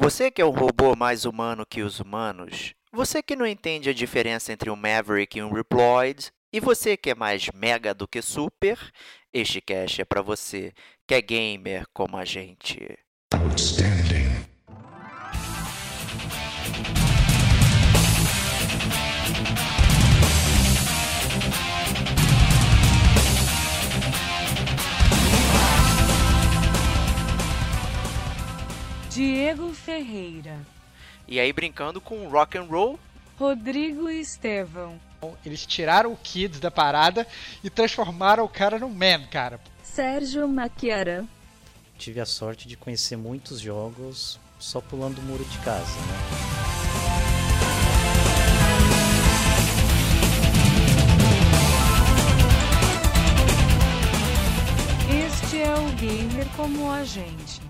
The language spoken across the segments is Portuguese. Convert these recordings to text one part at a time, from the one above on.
Você que é um robô mais humano que os humanos, você que não entende a diferença entre um Maverick e um Reploid, e você que é mais mega do que super, este cast é para você que é gamer como a gente. Outstanding. Diego Ferreira. E aí brincando com rock and roll, Rodrigo Estevão. Eles tiraram o Kids da parada e transformaram o cara no man, cara. Sérgio Maquiara. Tive a sorte de conhecer muitos jogos só pulando o muro de casa, né? Este é o Gamer como a gente.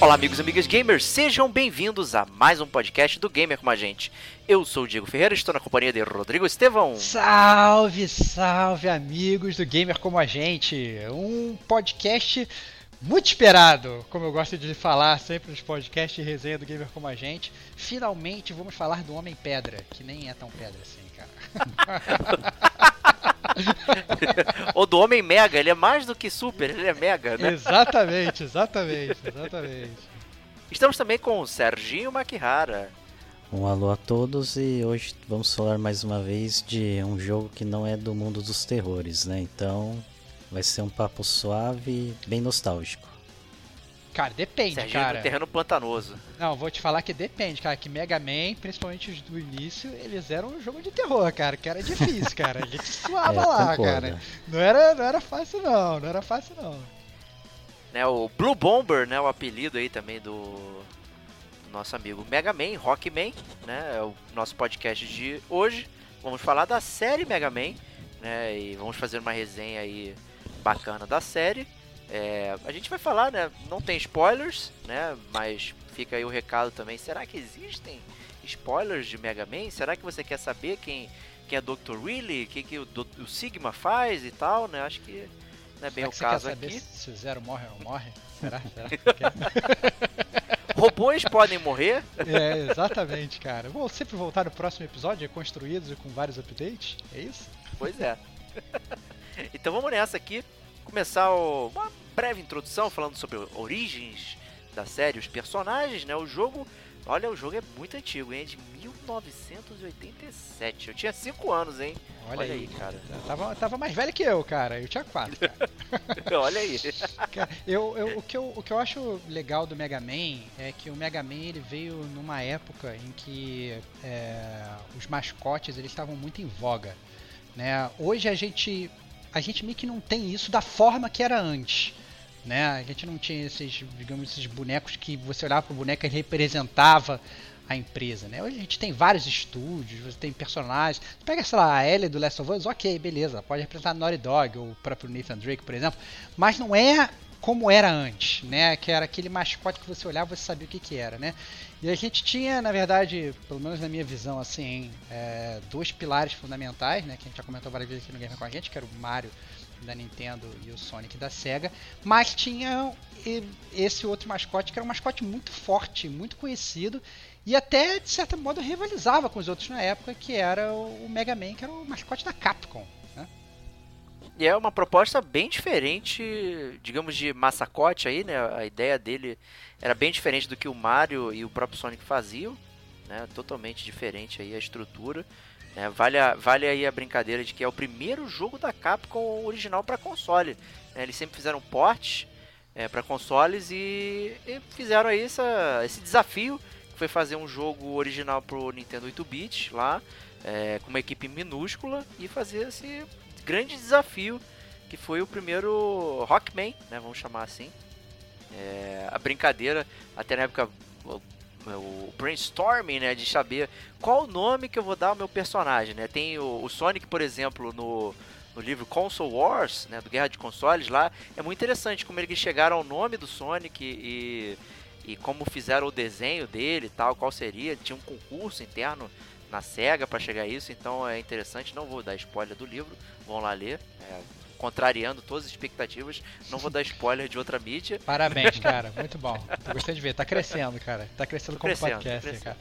Olá, amigos e amigas gamers, sejam bem-vindos a mais um podcast do Gamer com a gente. Eu sou o Diego Ferreira, estou na companhia de Rodrigo Estevão. Salve, salve, amigos do Gamer como a gente. Um podcast muito esperado, como eu gosto de falar sempre nos podcasts de resenha do Gamer como a gente. Finalmente vamos falar do Homem Pedra, que nem é tão pedra assim, Ou do Homem Mega, ele é mais do que super, ele é mega, né? Exatamente, exatamente, exatamente. Estamos também com o Serginho Makihara. Um alô a todos e hoje vamos falar mais uma vez de um jogo que não é do mundo dos terrores, né? Então vai ser um papo suave, bem nostálgico. Cara, depende, Serginho cara. no terreno pantanoso. Não, vou te falar que depende, cara. Que Mega Man, principalmente os do início, eles eram um jogo de terror, cara. Que era difícil, cara. A gente suava É, lá, concordo. cara. Não era, não era fácil, não. Não era fácil, não. Né, o Blue Bomber, né, o apelido aí também do, do nosso amigo Mega Man, Rockman, né, é o nosso podcast de hoje. Vamos falar da série Mega Man, né, e vamos fazer uma resenha aí bacana da série. É, a gente vai falar, né, não tem spoilers, né, mas fica aí o recado também. Será que existem spoilers de Mega Man? Será que você quer saber quem, quem é Dr. Willy, o que, que o, Do- o Sigma faz e tal, né? Acho que não é bem Será o que você caso quer saber aqui. se o Zero morre ou não morre? Será? Será? quer? Robôs podem morrer? é, exatamente, cara. Vou sempre voltar no próximo episódio, construídos e com vários updates. É isso? Pois é. então vamos nessa aqui. Começar o- uma breve introdução falando sobre origens da série, os personagens, né? O jogo, olha, o jogo é muito antigo, hein? É de 1987. Eu tinha 5 anos, hein? Olha, Olha aí, aí, cara. Tava, tava mais velho que eu, cara. Eu tinha quatro, cara. olha aí. Cara, eu, eu- o, que eu, o que eu acho legal do Mega Man é que o Mega Man ele veio numa época em que é, os mascotes eles estavam muito em voga. Né? Hoje a gente, a gente meio que não tem isso da forma que era antes. Né? A gente não tinha esses, digamos, esses bonecos que você olhava para o boneco e representava a empresa, né? Hoje a gente tem vários estúdios, você tem personagens. Pega, sei lá, a Ellie do Last of Us, ok, beleza, pode representar Naughty Dog ou o próprio Nathan Drake, por exemplo, mas não é como era antes, né? Que era aquele mascote que você olhava e você sabia o que que era, né? E a gente tinha, na verdade, pelo menos na minha visão, assim, é, dois pilares fundamentais, né? Que a gente já comentou várias vezes aqui no Game com a gente, que era o Mario da Nintendo e o Sonic da Sega, mas tinha esse outro mascote que era um mascote muito forte, muito conhecido e até de certo modo rivalizava com os outros na época, que era o Mega Man, que era o mascote da Capcom. E é uma proposta bem diferente, digamos, de massacote aí, né? A ideia dele era bem diferente do que o Mario e o próprio Sonic faziam, né? Totalmente diferente aí a estrutura. Né? Vale, a, vale aí a brincadeira de que é o primeiro jogo da Capcom original para console. né? Eles sempre fizeram portes é, para consoles e, e fizeram aí essa, esse desafio que foi fazer um jogo original pro Nintendo 8-bit lá, é, com uma equipe minúscula e fazer esse grande desafio que foi o primeiro Rockman, né, vamos chamar assim. É, a brincadeira, até na época, o, o brainstorming, né, de saber qual o nome que eu vou dar ao meu personagem, né? Tem o, o Sonic, por exemplo, no, no livro Console Wars, né, do Guerra de Consoles lá, é muito interessante como eles chegaram ao nome do Sonic e, e como fizeram o desenho dele e tal, qual seria. Tinha um concurso interno na SEGA para chegar a isso, então é interessante. Não vou dar spoiler do livro, vão lá ler. É, contrariando todas as expectativas, não vou dar spoiler de outra mídia. Parabéns, cara, muito bom. gostei de ver, tá crescendo, cara. Tá crescendo Tô como crescendo, podcast, cara.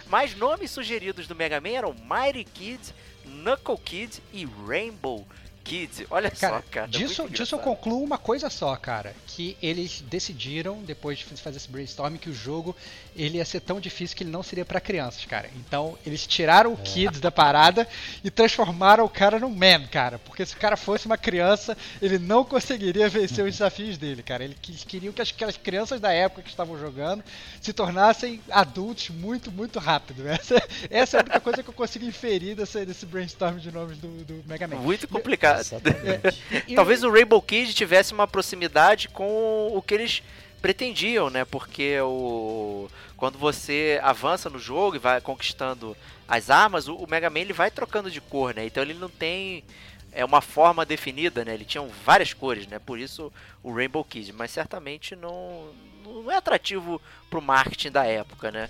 Mais nomes sugeridos do Mega Man eram Mighty Kid, Knuckle Kid e Rainbow Kids. Olha cara, só, cara. Disso, disso eu concluo uma coisa só, cara. Que eles decidiram, depois de fazer esse brainstorming, que o jogo ele ia ser tão difícil que ele não seria para crianças, cara. Então eles tiraram o é. Kids da parada e transformaram o cara no man, cara. Porque se o cara fosse uma criança, ele não conseguiria vencer os desafios dele, cara. Eles queriam que aquelas crianças da época que estavam jogando se tornassem adultos muito, muito rápido. Essa, essa é a única coisa que eu consigo inferir desse, desse brainstorm de nomes do, do Mega Man. Muito complicado. É. Talvez o Rainbow Kid tivesse uma proximidade com o que eles pretendiam, né? Porque o quando você avança no jogo e vai conquistando as armas, o, Mega Man ele vai trocando de cor, né? Então ele não tem é uma forma definida, né? Ele tinha várias cores, né? Por isso o Rainbow Kid, mas certamente não não é atrativo pro marketing da época, né?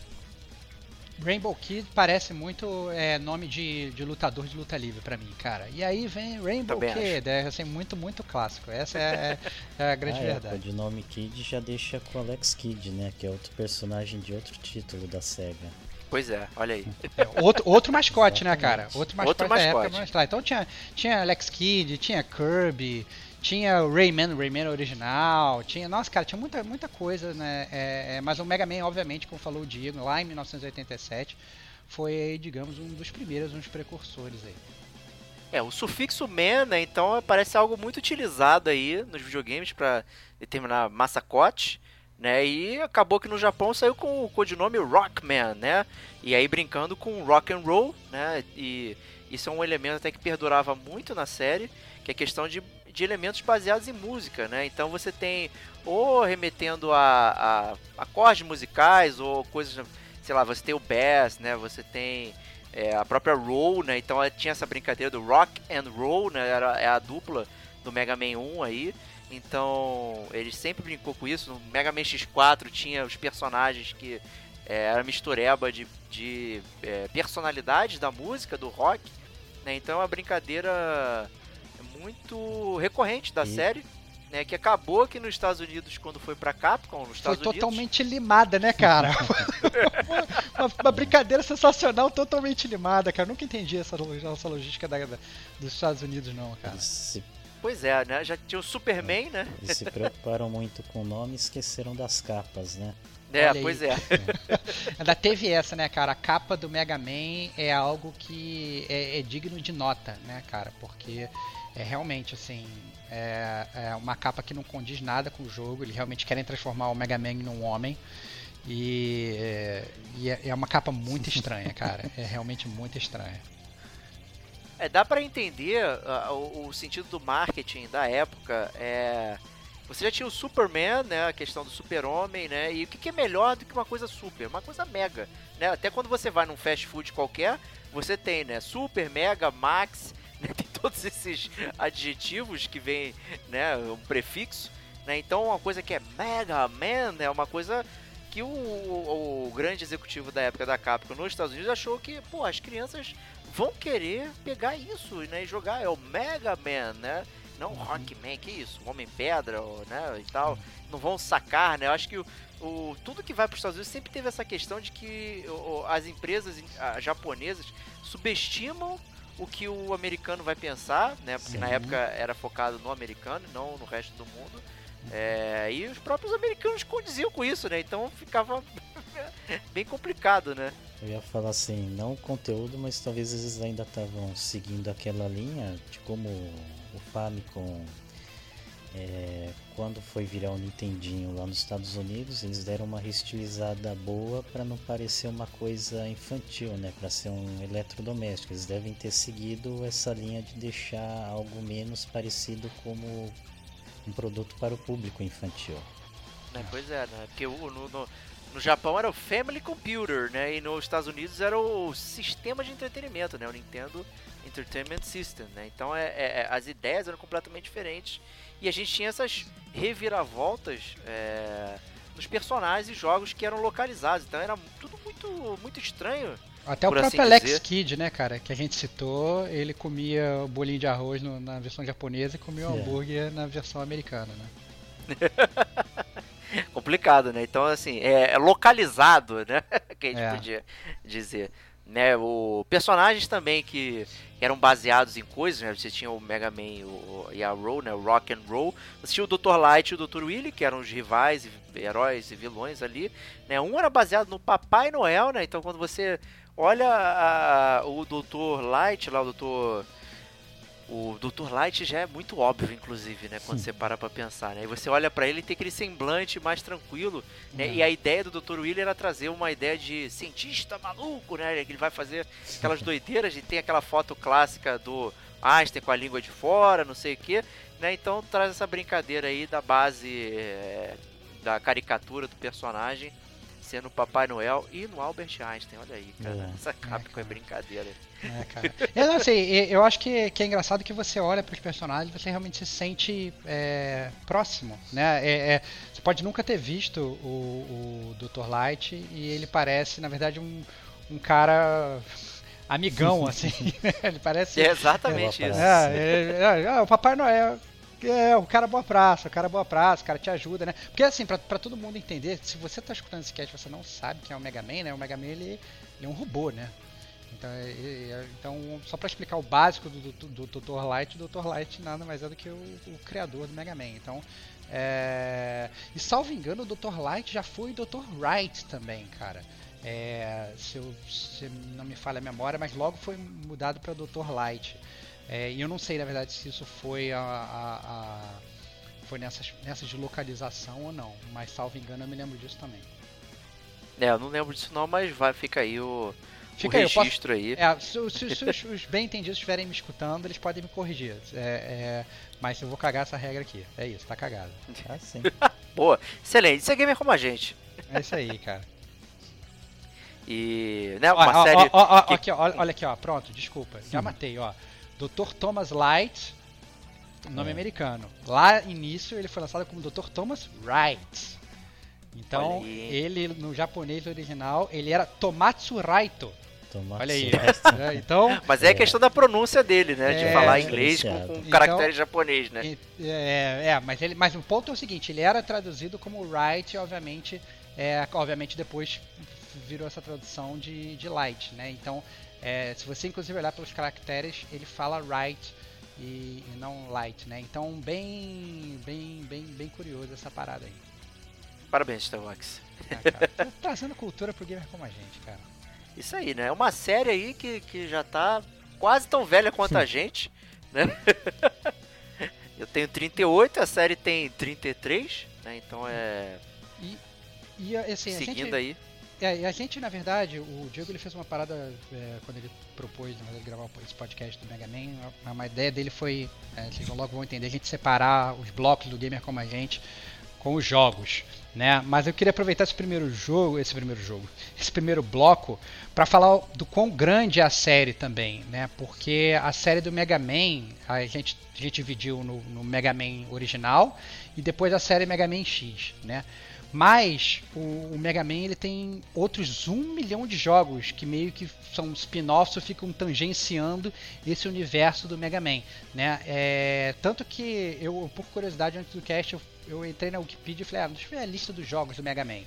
Rainbow Kid parece muito é, nome de, de lutador de luta livre para mim, cara. E aí vem Rainbow Também Kid, é assim, muito, muito clássico. Essa é, é a grande ah, verdade. É, de nome Kid já deixa com Alex Kid, né? Que é outro personagem de outro título da SEGA. Pois é, olha aí. É, outro, outro mascote, né, cara? Outro mascote outro da mascote. época. Mas, tá, então tinha, tinha Alex Kidd, tinha Kirby, tinha o Rayman, Rayman original, tinha. Nossa, cara, tinha muita, muita coisa, né? É, é, mas o Mega Man, obviamente, como falou o Diego, lá em 1987, foi, digamos, um dos primeiros, dos precursores aí. É, o sufixo man, né, então parece algo muito utilizado aí nos videogames para determinar massacote, né? E acabou que no Japão saiu com o codinome Rockman, né? E aí brincando com rock and roll, né? E isso é um elemento até que perdurava muito na série, que é a questão de de elementos baseados em música, né? Então você tem ou remetendo a, a acordes musicais ou coisas, sei lá, você tem o bass, né? Você tem é, a própria roll, né? Então tinha essa brincadeira do rock and roll, né? Era é a dupla do Mega Man 1 aí. Então ele sempre brincou com isso. No Mega Man X4 tinha os personagens que é, era mistureba de, de é, personalidades da música, do rock. Né? Então é a brincadeira muito recorrente da e... série. Né, que acabou aqui nos Estados Unidos quando foi pra Capcom, nos Estados foi totalmente limada, né, cara? uma, uma, brincadeira sensacional, totalmente limada, cara. Eu nunca entendi essa, essa logística da, da, dos Estados Unidos, não, cara. Se... Pois é, né? Já tinha o Superman, né? Eles se preocuparam muito com o nome e esqueceram das capas, né? É, Olha pois aí. é. Ainda teve essa, né, cara? A capa do Mega Man é algo que é, é digno de nota, né, cara? Porque é realmente assim. É, é, uma capa que não condiz nada com o jogo. Eles realmente querem transformar o Mega Man num homem. E, é, e é, é uma capa muito estranha, cara. É realmente muito estranha. É, dá para entender uh, o, o, sentido do marketing da época. É, você já tinha o Superman, né? A questão do super-homem, né? E o que, que, é melhor do que uma coisa super? Uma coisa mega, né? Até quando você vai num fast food qualquer, você tem, né? Super, mega, max? Tem todos esses adjetivos que vem, né? Um prefixo, né? Então uma coisa que é Mega Man é uma coisa que o, o, o grande executivo da época da Capcom nos Estados Unidos achou que, pô, as crianças vão querer pegar isso, né? E jogar é o Mega Man, né? Não uhum. Rockman, que isso? Homem-Pedra, né? E tal. Não vão sacar, né? Eu acho que o, o, tudo que vai para os Estados Unidos sempre teve essa questão de que o, as empresas japonesas subestimam o que o americano vai pensar, né? Porque Sim. na época era focado no americano, não no resto do mundo. É, e os próprios americanos condiziam com isso, né? Então ficava bem complicado, né? Eu ia falar assim, não o conteúdo, mas talvez eles ainda estavam seguindo aquela linha de como o Famicom, é, quando foi virar o Nintendinho lá nos Estados Unidos, eles deram uma reestilizada boa para não parecer uma coisa infantil, né? Para ser um eletrodoméstico. Eles devem ter seguido essa linha de deixar algo menos parecido como um produto para o público infantil. É, pois é, né? Porque no, no, no Japão era o Family Computer, né? E nos Estados Unidos era o sistema de entretenimento, né? O Nintendo Entertainment System, né? Então é, é, é, as ideias eram completamente diferentes e a gente tinha essas reviravoltas é, nos personagens e jogos que eram localizados. Então era tudo muito, muito estranho. Até o próprio assim Alex dizer. Kidd, né, cara, que a gente citou, ele comia o bolinho de arroz no- na versão japonesa e comia o É. hambúrguer na versão americana, né? complicado, né? Então, assim, é, é localizado, né? que a gente É. podia dizer. Né? O, personagens também que eram baseados em coisas, né? Você tinha o Mega Man o- e a Roll, né? O Rock and Roll. Você tinha o Dr. Light e o Dr. Willy, que eram os rivais, heróis e vilões ali. Né? Um era baseado no Papai Noel, né? Então, quando você olha a- o Dr. Light, lá o Dr. O Dr. Light já é muito óbvio, inclusive, né? Quando você para pra pensar, né? E você olha pra ele e tem aquele semblante mais tranquilo, né? É. E a ideia do Dr. Willy era trazer uma ideia de cientista maluco, né? Que ele vai fazer aquelas doideiras e tem aquela foto clássica do Einstein com a língua de fora, não sei o que, né? Então traz essa brincadeira aí da base é, da caricatura do personagem sendo o Papai Noel e no Albert Einstein, olha aí, cara. É. Essa Capcom é cara. brincadeira. É, cara. Eu não sei, eu acho que, que é engraçado que você olha para os personagens e você realmente se sente é, próximo, né? É- é- você pode nunca ter visto o, o Dr. Light e ele parece, na verdade, um, um cara amigão, assim. ele parece... É exatamente É, isso. É, é, é, é, o Papai Noel é o cara boa praça, o cara boa praça, o cara te ajuda, né? Porque assim, pra, pra todo mundo entender, se você tá escutando esse cast você não sabe quem é o Mega Man, né? O Mega Man ele, ele é um robô, né? Então, é- é- então só pra explicar o básico do, do, do Dr. Light, o Dr. Light nada mais é do que o, o criador do Mega Man. Então, é... e salvo engano, o Dr. Light já foi o Dr. Wright também, cara. É, se, eu, se não me falha a memória, mas logo foi mudado para Dr. Light. É, e eu não sei, na verdade, se isso foi a, a- a- foi nessas, nessas de localização ou não, mas salvo engano eu me lembro disso também. É, eu não lembro disso não, mas vai, fica aí o, Fica o aí, eu posso- registro aí. É, se, se- se os, os bem entendidos estiverem me escutando, eles podem me corrigir. É, é, mas eu vou cagar essa regra aqui. É isso, tá cagado. Ah, sim. Boa, excelente. Isso é gamer como a gente. É isso aí, cara. E, né, uma Ó, série... ó, ó, ó, que- aqui, ó, olha, olha aqui, ó. Pronto, desculpa. Já matei, ó. Dr. Thomas Light, nome É. americano. Lá início ele foi lançado como Dr. Thomas Wright. Então, ele no japonês original, ele era Tomatsu Raito. Tomate Olha aí. É, então, Mas é, questão da pronúncia dele, né? De É, falar inglês com, com Então- caractere japonês, né? É, é, mas ele, mas o ponto é o seguinte, ele era traduzido como Wright, obviamente, é, obviamente depois virou essa tradução de, de Light, né? Então, é, se você inclusive olhar pelos caracteres, ele fala Wright e, e não Light, né? Então, bem, bem, bem, bem curioso essa parada aí. Parabéns, Starbucks. cara? Tô trazendo cultura pro gamer como a gente, cara. Isso aí, né? É uma série aí que, que já tá quase tão velha quanto a gente, né? Eu tenho 38, a série tem 33, né? Então é. E assim, a gente, seguindo aí. É, e a gente, na verdade, o Diego ele fez uma parada é, quando ele propôs gravar esse podcast do Mega Man. Uma, uma ideia dele foi, é, vocês logo vão entender, a gente separar os blocos do gamer como a gente com os jogos, né? Mas eu queria aproveitar esse primeiro jogo, esse primeiro jogo, esse primeiro bloco para falar do quão grande é a série também, né? Porque a série do Mega Man a gente, a gente dividiu no, no Mega Man original e depois a série Mega Man X, né? Mas o, o Mega Man ele tem outros um milhão de jogos que meio que são spin-offs ou ficam tangenciando esse universo do Mega Man, né? É, tanto que eu, por curiosidade, antes do cast, eu, eu entrei na Wikipedia e falei, ah, deixa eu ver a lista dos jogos do Mega Man.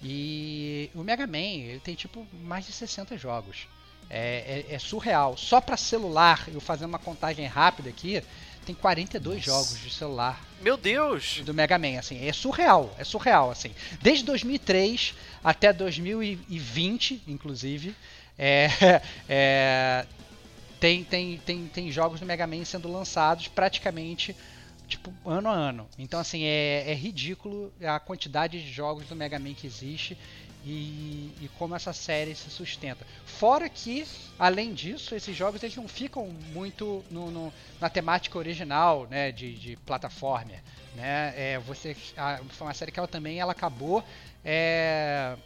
E o Mega Man ele tem tipo mais de 60 jogos. É, é- é surreal. Só para celular, eu fazendo uma contagem rápida aqui, tem 42 Nossa. jogos de celular Meu Deus! do Mega Man, assim, é surreal, é surreal, assim. Desde 2003 até 2020, inclusive, é, é, tem, tem, tem, tem jogos do Mega Man sendo lançados praticamente tipo ano a ano. Então, assim, é, é ridículo a quantidade de jogos do Mega Man que existe e, e como essa série se sustenta. Fora que, além disso, esses jogos eles não ficam muito no, no- na temática original, né, de, de plataforma, né? É, você, a, foi uma série que ela também ela acabou é,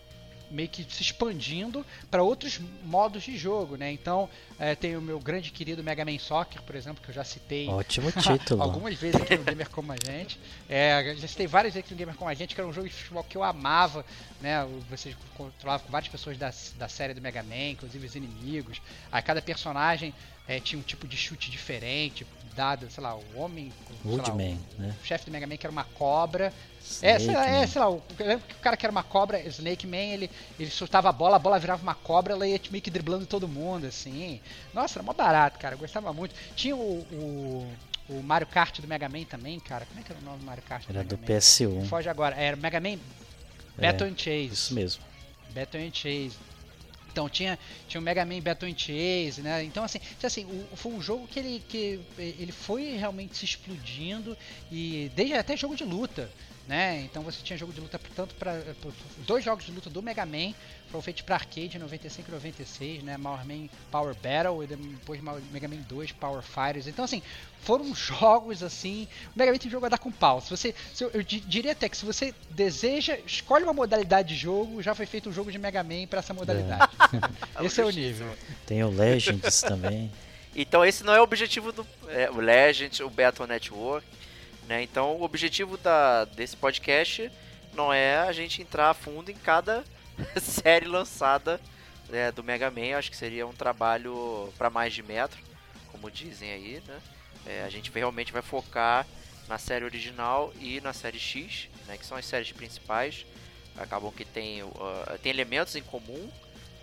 meio que se expandindo para outros modos de jogo, né? Então, é, tem o meu grande querido Mega Man Soccer, por exemplo, que eu já citei Ótimo título. algumas vezes aqui no Gamer Como a Gente. É, já citei várias vezes aqui no Gamer Como a Gente, que era um jogo de futebol que eu amava, né? Você controlava com várias pessoas da, da série do Mega Man, inclusive os inimigos. Aí cada personagem é, tinha um tipo de chute diferente, dado, sei lá, o homem. Woodman, né? O chefe do Mega Man que era uma cobra. É, sei lá, é, sei lá, o, eu lembro que o cara que era uma cobra, Snake Man, ele, ele soltava a bola, a bola virava uma cobra, ela ia meio que driblando todo mundo, assim. Nossa, era mó barato, cara, eu gostava muito. Tinha o, o, o Mario Kart do Mega Man também, cara. Como é que era o nome do Mario Kart do Era Mega do Man? PS1. Foge agora. Era o Mega Man Battle and Chase. Isso mesmo. Battle and Chase. Então tinha, tinha o Mega Man Battle Chase, né? Então assim, assim o, foi um jogo que ele, que ele foi realmente se explodindo e desde até jogo de luta, né? Então você tinha jogo de luta tanto para dois jogos de luta do Mega Man foram feitos para arcade em 95 e 96, né? Power Man Power Battle e depois Mega Man 2 Power Fighters. Então assim, foram jogos assim, o Mega Man tem jogo a dar com pau. Se você, se eu, eu diria até que se você deseja, escolhe uma modalidade de jogo, já foi feito um jogo de Mega Man para essa modalidade. É. esse é o nível. Tem o Legends também. Então esse não é o objetivo do é, o Legends, o Battle Network, né? Então o objetivo da, desse podcast não é a gente entrar a fundo em cada série lançada né, do Mega Man. Acho que seria um trabalho para mais de metro, como dizem aí, né? É, a gente realmente vai focar na série original e na série X, né, que são as séries principais. Acabam que tem, uh, tem elementos em comum,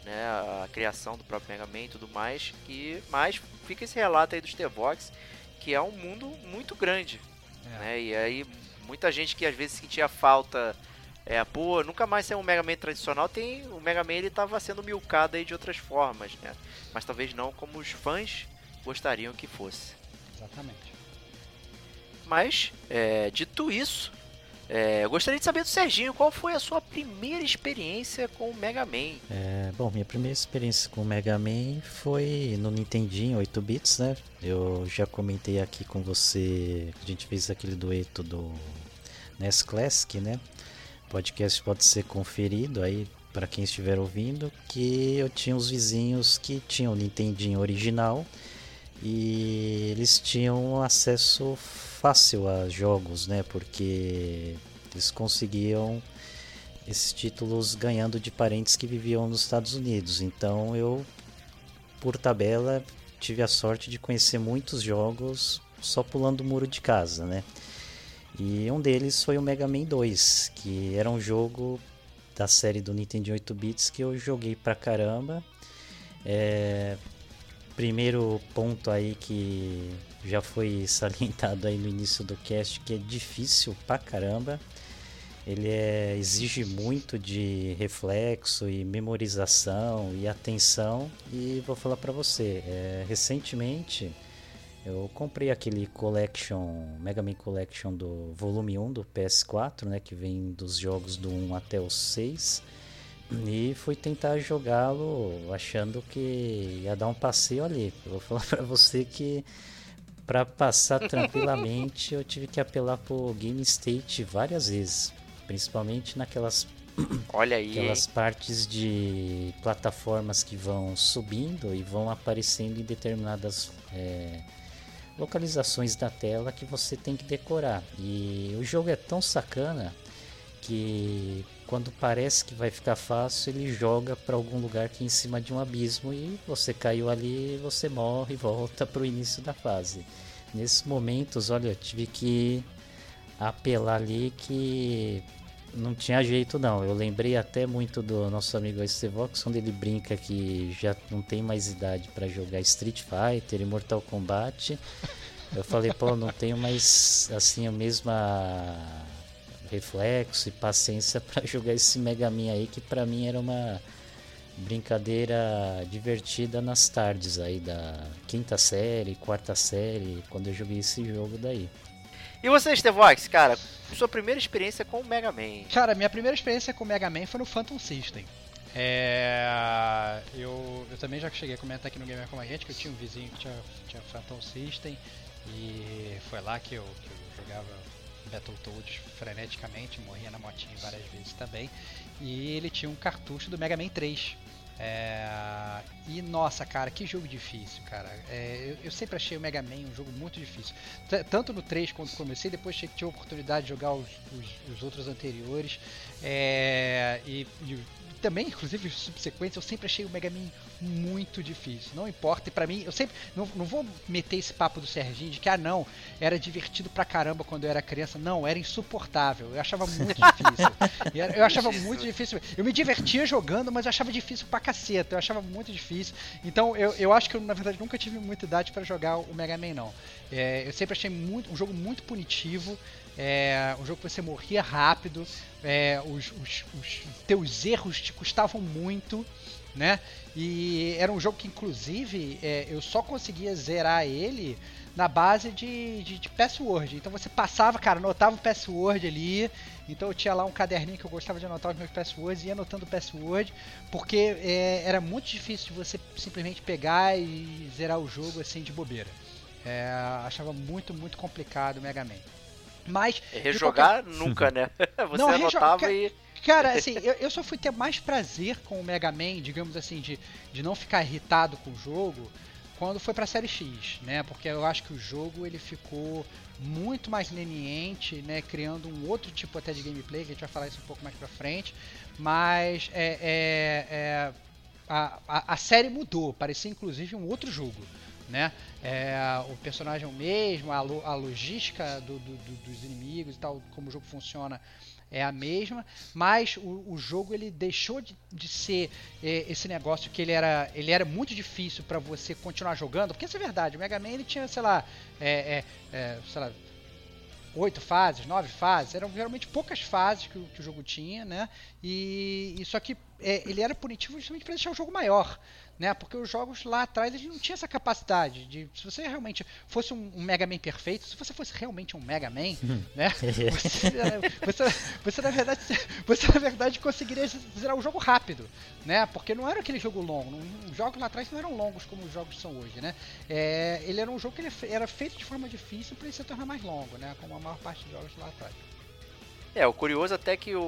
né, a criação do próprio Mega Man e tudo mais, e, mas fica esse relato aí dos T-Vox, que é um mundo muito grande. É. Né, e aí muita gente que às vezes sentia falta, é, pô, nunca mais ser um Mega Man tradicional, tem o Mega Man ele estava sendo milcado aí de outras formas, né, mas talvez não como os fãs gostariam que fosse. Exatamente. Mas, é, dito isso, é, eu gostaria de saber do Serginho qual foi a sua primeira experiência com o Mega Man. É, bom, minha primeira experiência com o Mega Man foi no Nintendinho 8 bits, né? Eu já comentei aqui com você, a gente fez aquele dueto do NES Classic, né? O podcast pode ser conferido aí para quem estiver ouvindo, que eu tinha os vizinhos que tinham o Nintendinho original e eles tinham acesso fácil a jogos, né? Porque eles conseguiam esses títulos ganhando de parentes que viviam nos Estados Unidos. Então eu, por tabela, tive a sorte de conhecer muitos jogos só pulando o muro de casa, né? E um deles foi o Mega Man 2, que era um jogo da série do Nintendo 8 bits que eu joguei pra caramba. É, primeiro ponto aí que já foi salientado aí no início do cast que é difícil pra caramba. Ele é, exige muito de reflexo e memorização e atenção. E vou falar para você, é, recentemente eu comprei aquele Collection, Mega Man Collection do volume 1 do PS4, né, que vem dos jogos do 1 até o 6. E fui tentar jogá-lo achando que ia dar um passeio ali. Eu vou falar para você que para passar tranquilamente eu tive que apelar pro Game State várias vezes, principalmente naquelas Olha aí. aquelas partes de plataformas que vão subindo e vão aparecendo em determinadas é, localizações da tela que você tem que decorar. E o jogo é tão sacana que quando parece que vai ficar fácil, ele joga para algum lugar que é em cima de um abismo e você caiu ali, você morre e volta para o início da fase. Nesses momentos, olha, eu tive que apelar ali que não tinha jeito não. Eu lembrei até muito do nosso amigo Estevox, quando ele brinca que já não tem mais idade para jogar Street Fighter e Mortal Kombat. Eu falei, pô, não tenho mais assim a mesma reflexo e paciência para jogar esse Mega Man aí que para mim era uma brincadeira divertida nas tardes aí da quinta série, quarta série, quando eu joguei esse jogo daí. E você, Stevox, cara, sua primeira experiência com o Mega Man? Cara, minha primeira experiência com o Mega Man foi no Phantom System. É, eu, eu também já cheguei a comentar aqui no Gamer com a gente que eu tinha um vizinho que tinha, tinha Phantom System e foi lá que eu, que eu jogava Battletoads freneticamente, morria na motinha várias vezes também. E ele tinha um cartucho do Mega Man 3. É... E nossa, cara, que jogo difícil, cara. É, eu, eu, sempre achei o Mega Man um jogo muito difícil. T tanto no 3 quando comecei, depois tive a oportunidade de jogar os, os, os outros anteriores. É... E, e também, inclusive, subsequentes, eu sempre achei o Mega Man muito difícil. Não importa, e pra mim, eu sempre. Não, não vou meter esse papo do Serginho de que, ah, não, era divertido pra caramba quando eu era criança. Não, era insuportável. Eu achava muito difícil. Eu achava muito difícil. Eu me divertia jogando, mas eu achava difícil pra caceta. Eu achava muito difícil. Então, eu, eu acho que eu, na verdade, nunca tive muita idade para jogar o Mega Man, não. É, eu sempre achei muito, um jogo muito punitivo. É, um jogo que você morria rápido, é, os, os, os, teus erros te custavam muito, né? E era um jogo que, inclusive, é, eu só conseguia zerar ele na base de, de, de, password. Então você passava, cara, anotava o password ali. Então eu tinha lá um caderninho que eu gostava de anotar os meus passwords e ia anotando o password, porque é, era muito difícil de você simplesmente pegar e zerar o jogo assim de bobeira. É, achava muito, muito complicado o Mega Man. Mas. Rejogar qualquer... nunca, né? Você não, anotava e. Cara, assim, eu, eu só fui ter mais prazer com o Mega Man, digamos assim, de, de não ficar irritado com o jogo quando foi pra série X, né? Porque eu acho que o jogo ele ficou muito mais leniente, né? Criando um outro tipo até de gameplay, que a gente vai falar isso um pouco mais pra frente. Mas é, é, é a, a, a, série mudou, parecia inclusive um outro jogo né? É, o personagem é o mesmo, a, lo, a logística do, do, do, dos inimigos e tal, como o jogo funciona é a mesma, mas o, o jogo ele deixou de, de ser é, esse negócio que ele era, ele era muito difícil para você continuar jogando, porque isso é verdade, o Mega Man ele tinha, sei lá, é, é, é sei lá, oito fases, nove fases, eram realmente poucas fases que, que o jogo tinha, né? E, e só que é, ele era punitivo justamente para deixar o jogo maior né? Porque os jogos lá atrás eles não tinham essa capacidade de, se você realmente fosse um, um Mega Man perfeito, se você fosse realmente um Mega Man, né? Você, você, você, na verdade, você na verdade conseguiria zerar o jogo rápido, né? Porque não era aquele jogo longo, os jogos lá atrás não eram longos como os jogos são hoje, né? É, ele era um jogo que ele era feito de forma difícil para ele se tornar mais longo, né? Como a maior parte dos jogos lá atrás. É, o curioso até que o,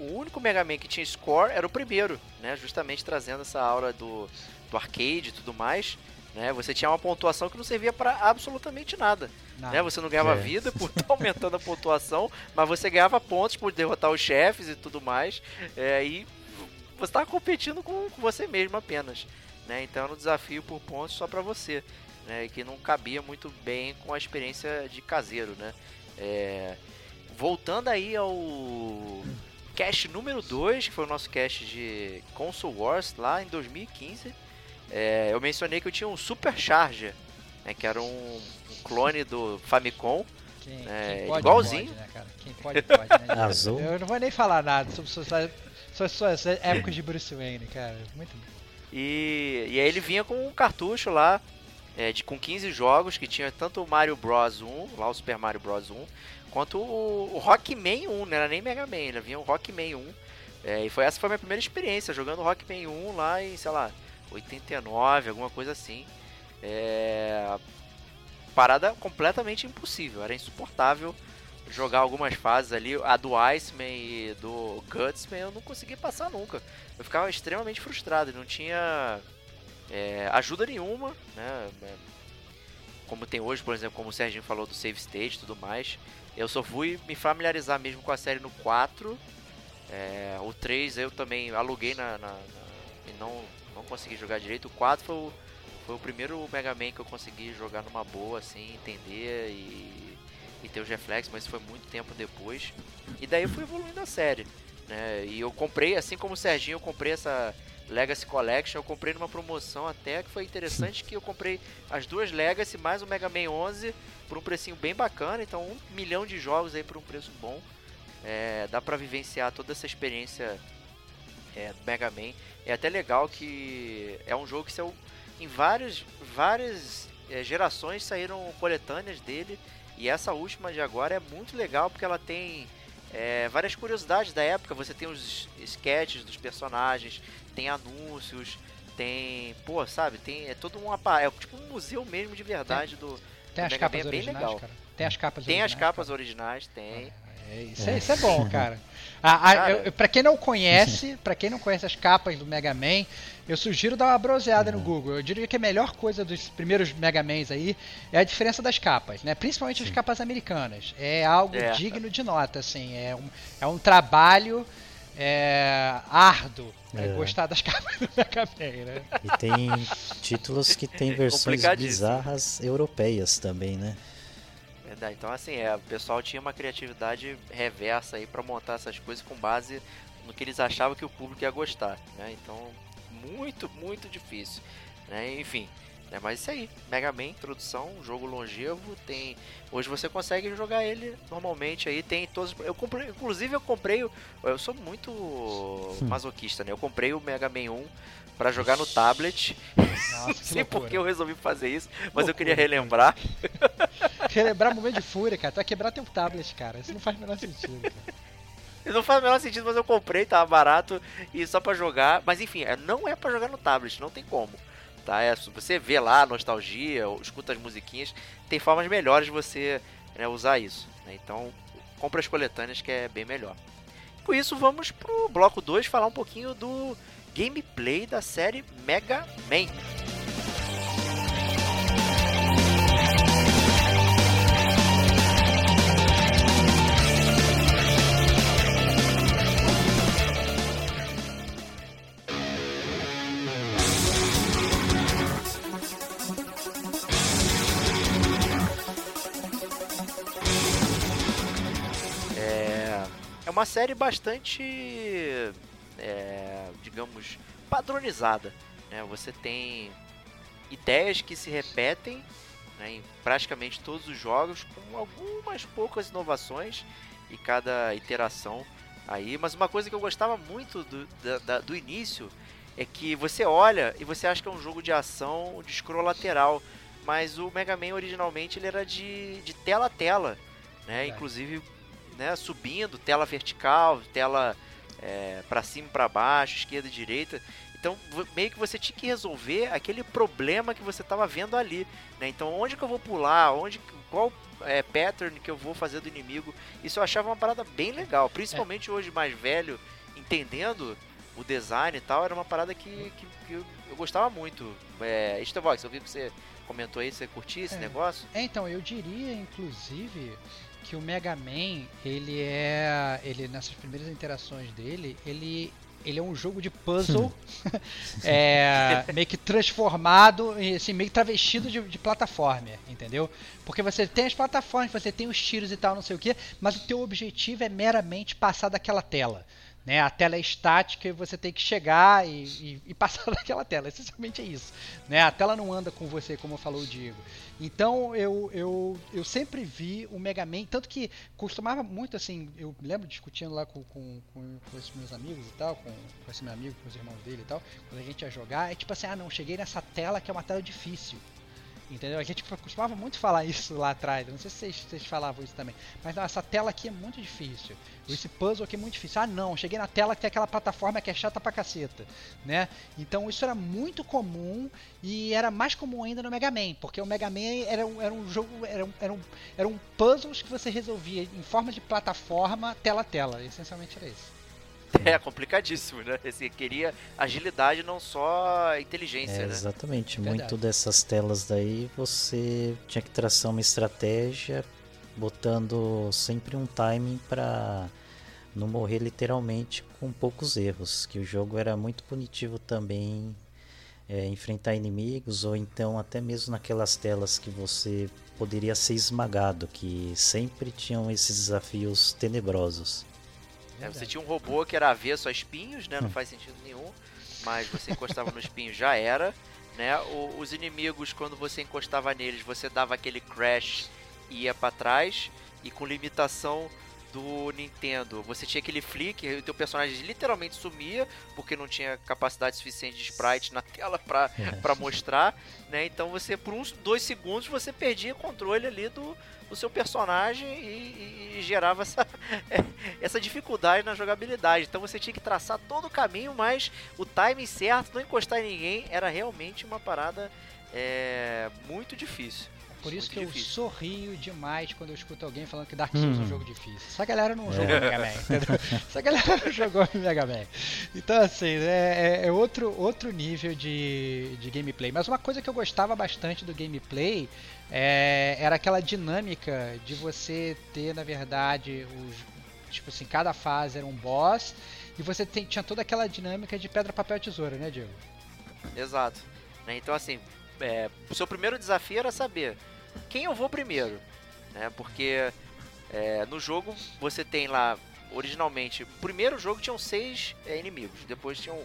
o único Mega Man que tinha score era o primeiro, né? Justamente trazendo essa aura do, do arcade e tudo mais. Né? Você tinha uma pontuação que não servia para absolutamente nada. nada. Né? Você não ganhava é. vida por estar aumentando a pontuação, mas você ganhava pontos por derrotar os chefes e tudo mais. É, e você estava competindo com, com, você mesmo apenas. Né? Então era um desafio por pontos só para você. Né? Que não cabia muito bem com a experiência de caseiro. Né? É, voltando aí ao cast número 2, que foi o nosso cast de Console Wars lá em 2015. É, eu mencionei que eu tinha um Super Charger, né, que era um, um clone do Famicom. Quem, é, quem pode, igualzinho. Pode, né, cara? Quem pode, pode, né? Azul. Eu não vou nem falar nada sobre suas, suas, suas épocas de Bruce Wayne, cara. Muito bom. E, e aí ele vinha com um cartucho lá, é, de, com 15 jogos, que tinha tanto o Mario Bros 1, lá o Super Mario Bros 1, quanto o, o Rockman 1, não era nem Mega Man, ele vinha o Rockman 1. É, e foi, essa foi a minha primeira experiência, jogando Rockman 1 lá em, sei lá, 89, alguma coisa assim. É... Parada completamente impossível, era insuportável jogar algumas fases ali. A do Iceman e do Gutsman eu não consegui passar nunca. Eu ficava extremamente frustrado, não tinha é, ajuda nenhuma, né? Como tem hoje, por exemplo, como o Serginho falou do save state e tudo mais. Eu só fui me familiarizar mesmo com a série no 4. É, o 3 eu também aluguei na, na, na, e não, não consegui jogar direito. O 4 foi o, foi o primeiro Mega Man que eu consegui jogar numa boa, assim, entender e, e ter os reflexos, mas foi muito tempo depois. E daí eu fui evoluindo a série. Né? E eu comprei, assim como o Serginho, eu comprei essa Legacy Collection, eu comprei numa promoção até que foi interessante que eu comprei as duas Legacy mais o Mega Man 11 por um precinho bem bacana, então um milhão de jogos aí por um preço bom. É, dá para vivenciar toda essa experiência é, do Mega Man. É até legal que é um jogo que saiu em vários, várias é, gerações saíram coletâneas dele e essa última de agora é muito legal porque ela tem é, várias curiosidades da época. Você tem os sketches dos personagens, tem anúncios, tem. Pô, sabe? Tem. É todo um. É tipo um museu mesmo de verdade do. Tem as capas é bem legal. Cara. Tem tem as capas Tem originais, as capas cara. originais, tem. É, isso, é, isso é bom, cara. Ah, ah, Cara. eu- pra quem não conhece, para quem não conhece as capas do Mega Man, eu sugiro dar uma broseada no Google. Eu diria que a melhor coisa dos primeiros Mega Mans aí é a diferença das capas, né? Principalmente as capas americanas. É algo É. digno de nota, assim. É um, é um trabalho é, árduo né, É. gostar das capas do Mega Man, né? E tem títulos que tem versões bizarras europeias também, né? Verdade. Então, assim, é, o pessoal tinha uma criatividade reversa aí pra montar essas coisas com base no que eles achavam que o público ia gostar, né? Então, muito, muito difícil, né? Enfim, né? mas isso aí, Mega Man, introdução, um jogo longevo, tem... Hoje você consegue jogar ele normalmente aí, tem todos... Eu comprei, inclusive eu comprei, o- eu sou muito masoquista, né? Eu comprei o Mega Man 1 pra jogar no tablet, Nossa, não sei por que eu resolvi fazer isso, mas eu Loucura, queria cara. relembrar. Relembrar momento de fúria, cara. Tu vai quebrar teu tablet, cara. Isso não faz o menor sentido, cara. Não faz o menor sentido, mas eu comprei, tava barato e só pra jogar. Mas enfim, é- não é pra jogar no tablet, não tem como. Tá? É, se você vê lá nostalgia, escuta as musiquinhas, tem formas melhores de você né, usar isso. né? Então, compra as coletâneas que é bem melhor. Com isso, vamos pro bloco 2 falar um pouquinho do gameplay da série Mega Man. Uma série bastante, é, digamos, padronizada. Né? Você tem ideias que se repetem né, em praticamente todos os jogos, com algumas poucas inovações e cada iteração aí. Mas uma coisa que eu gostava muito do, da- do início é que você olha e você acha que é um jogo de ação de scroll lateral. Mas o Mega Man originalmente ele era de, de tela a tela, né? Verdade. Inclusive né, subindo, tela vertical, tela é, para cima para baixo, esquerda e direita. Então meio que você tinha que resolver aquele problema que você estava vendo ali. Né? Então onde que eu vou pular, onde qual é, pattern que eu vou fazer do inimigo. Isso eu achava uma parada bem legal, principalmente hoje mais velho, entendendo o design e tal, era uma parada que, que, que eu, eu gostava muito. É, Estevox, eu vi que você comentou aí, você curtia esse É. negócio? É, então, eu diria, inclusive, que o Mega Man, ele é. Ele, nessas primeiras interações dele, ele. Ele é um jogo de puzzle é, meio que transformado, assim, meio que travestido de, de plataforma, entendeu? Porque você tem as plataformas, você tem os tiros e tal, não sei o que, mas o teu objetivo é meramente passar daquela tela. Né? A tela é estática e você tem que chegar e, e- e passar daquela tela. Essencialmente é isso. Né? A tela não anda com você, como falou o Diego. Então eu, eu, eu sempre vi o Mega Man, tanto que costumava muito assim, eu lembro discutindo lá com, com, com, com esses meus amigos e tal, com, com esse meu amigo, com os irmãos dele e tal, quando a gente ia jogar, é tipo assim, ah não, cheguei nessa tela que é uma tela difícil. Entendeu? A gente costumava muito falar isso lá atrás. Não sei se vocês, vocês falavam isso também. Mas não, essa tela aqui é muito difícil. Esse puzzle aqui é muito difícil. Ah, não, cheguei na tela que tem aquela plataforma que é chata pra caceta. Né? Então isso era muito comum e era mais comum ainda no Mega Man. Porque o Mega Man era um, era um jogo. Era era um, eram puzzles que você resolvia em forma de plataforma, tela a tela. Essencialmente era isso. É complicadíssimo, né? Você queria agilidade, não só inteligência, É, né? exatamente. Verdade. Muito dessas telas daí você tinha que traçar uma estratégia botando sempre um timing para não morrer literalmente com poucos erros. Que o jogo era muito punitivo também é, enfrentar inimigos ou então até mesmo naquelas telas que você poderia ser esmagado, que sempre tinham esses desafios tenebrosos. É, você tinha um robô que era avesso a espinhos, né? Não faz sentido nenhum. Mas você encostava no espinho já era. Né? O- os inimigos, quando você encostava neles, você dava aquele crash e ia pra trás. E com limitação do Nintendo, você tinha aquele flick e o teu personagem literalmente sumia porque não tinha capacidade suficiente de sprite na tela pra, pra mostrar, né? Então você por uns dois segundos você perdia controle ali do, do seu personagem e, e- e gerava essa, essa dificuldade na jogabilidade. Então você tinha que traçar todo o caminho, mas o timing certo, não encostar em ninguém, era realmente uma parada é, muito difícil. Por isso Muito que eu difícil. sorrio demais quando eu escuto alguém falando que Dark Souls é um Hum. jogo difícil. Essa galera não É. jogou Mega Man, entendeu? Essa galera não jogou Mega Man. Então, assim, é, é- é outro, outro nível de, de gameplay. Mas uma coisa que eu gostava bastante do gameplay é, era aquela dinâmica de você ter, na verdade, os. Tipo assim, cada fase era um boss e você tem- tinha toda aquela dinâmica de pedra, papel, tesoura, né, Diego? Exato. Né, Então, assim, é, o seu primeiro desafio era saber quem eu vou primeiro. Né? Porque é, no jogo você tem lá, originalmente, o primeiro jogo tinham seis é, inimigos, depois tinham.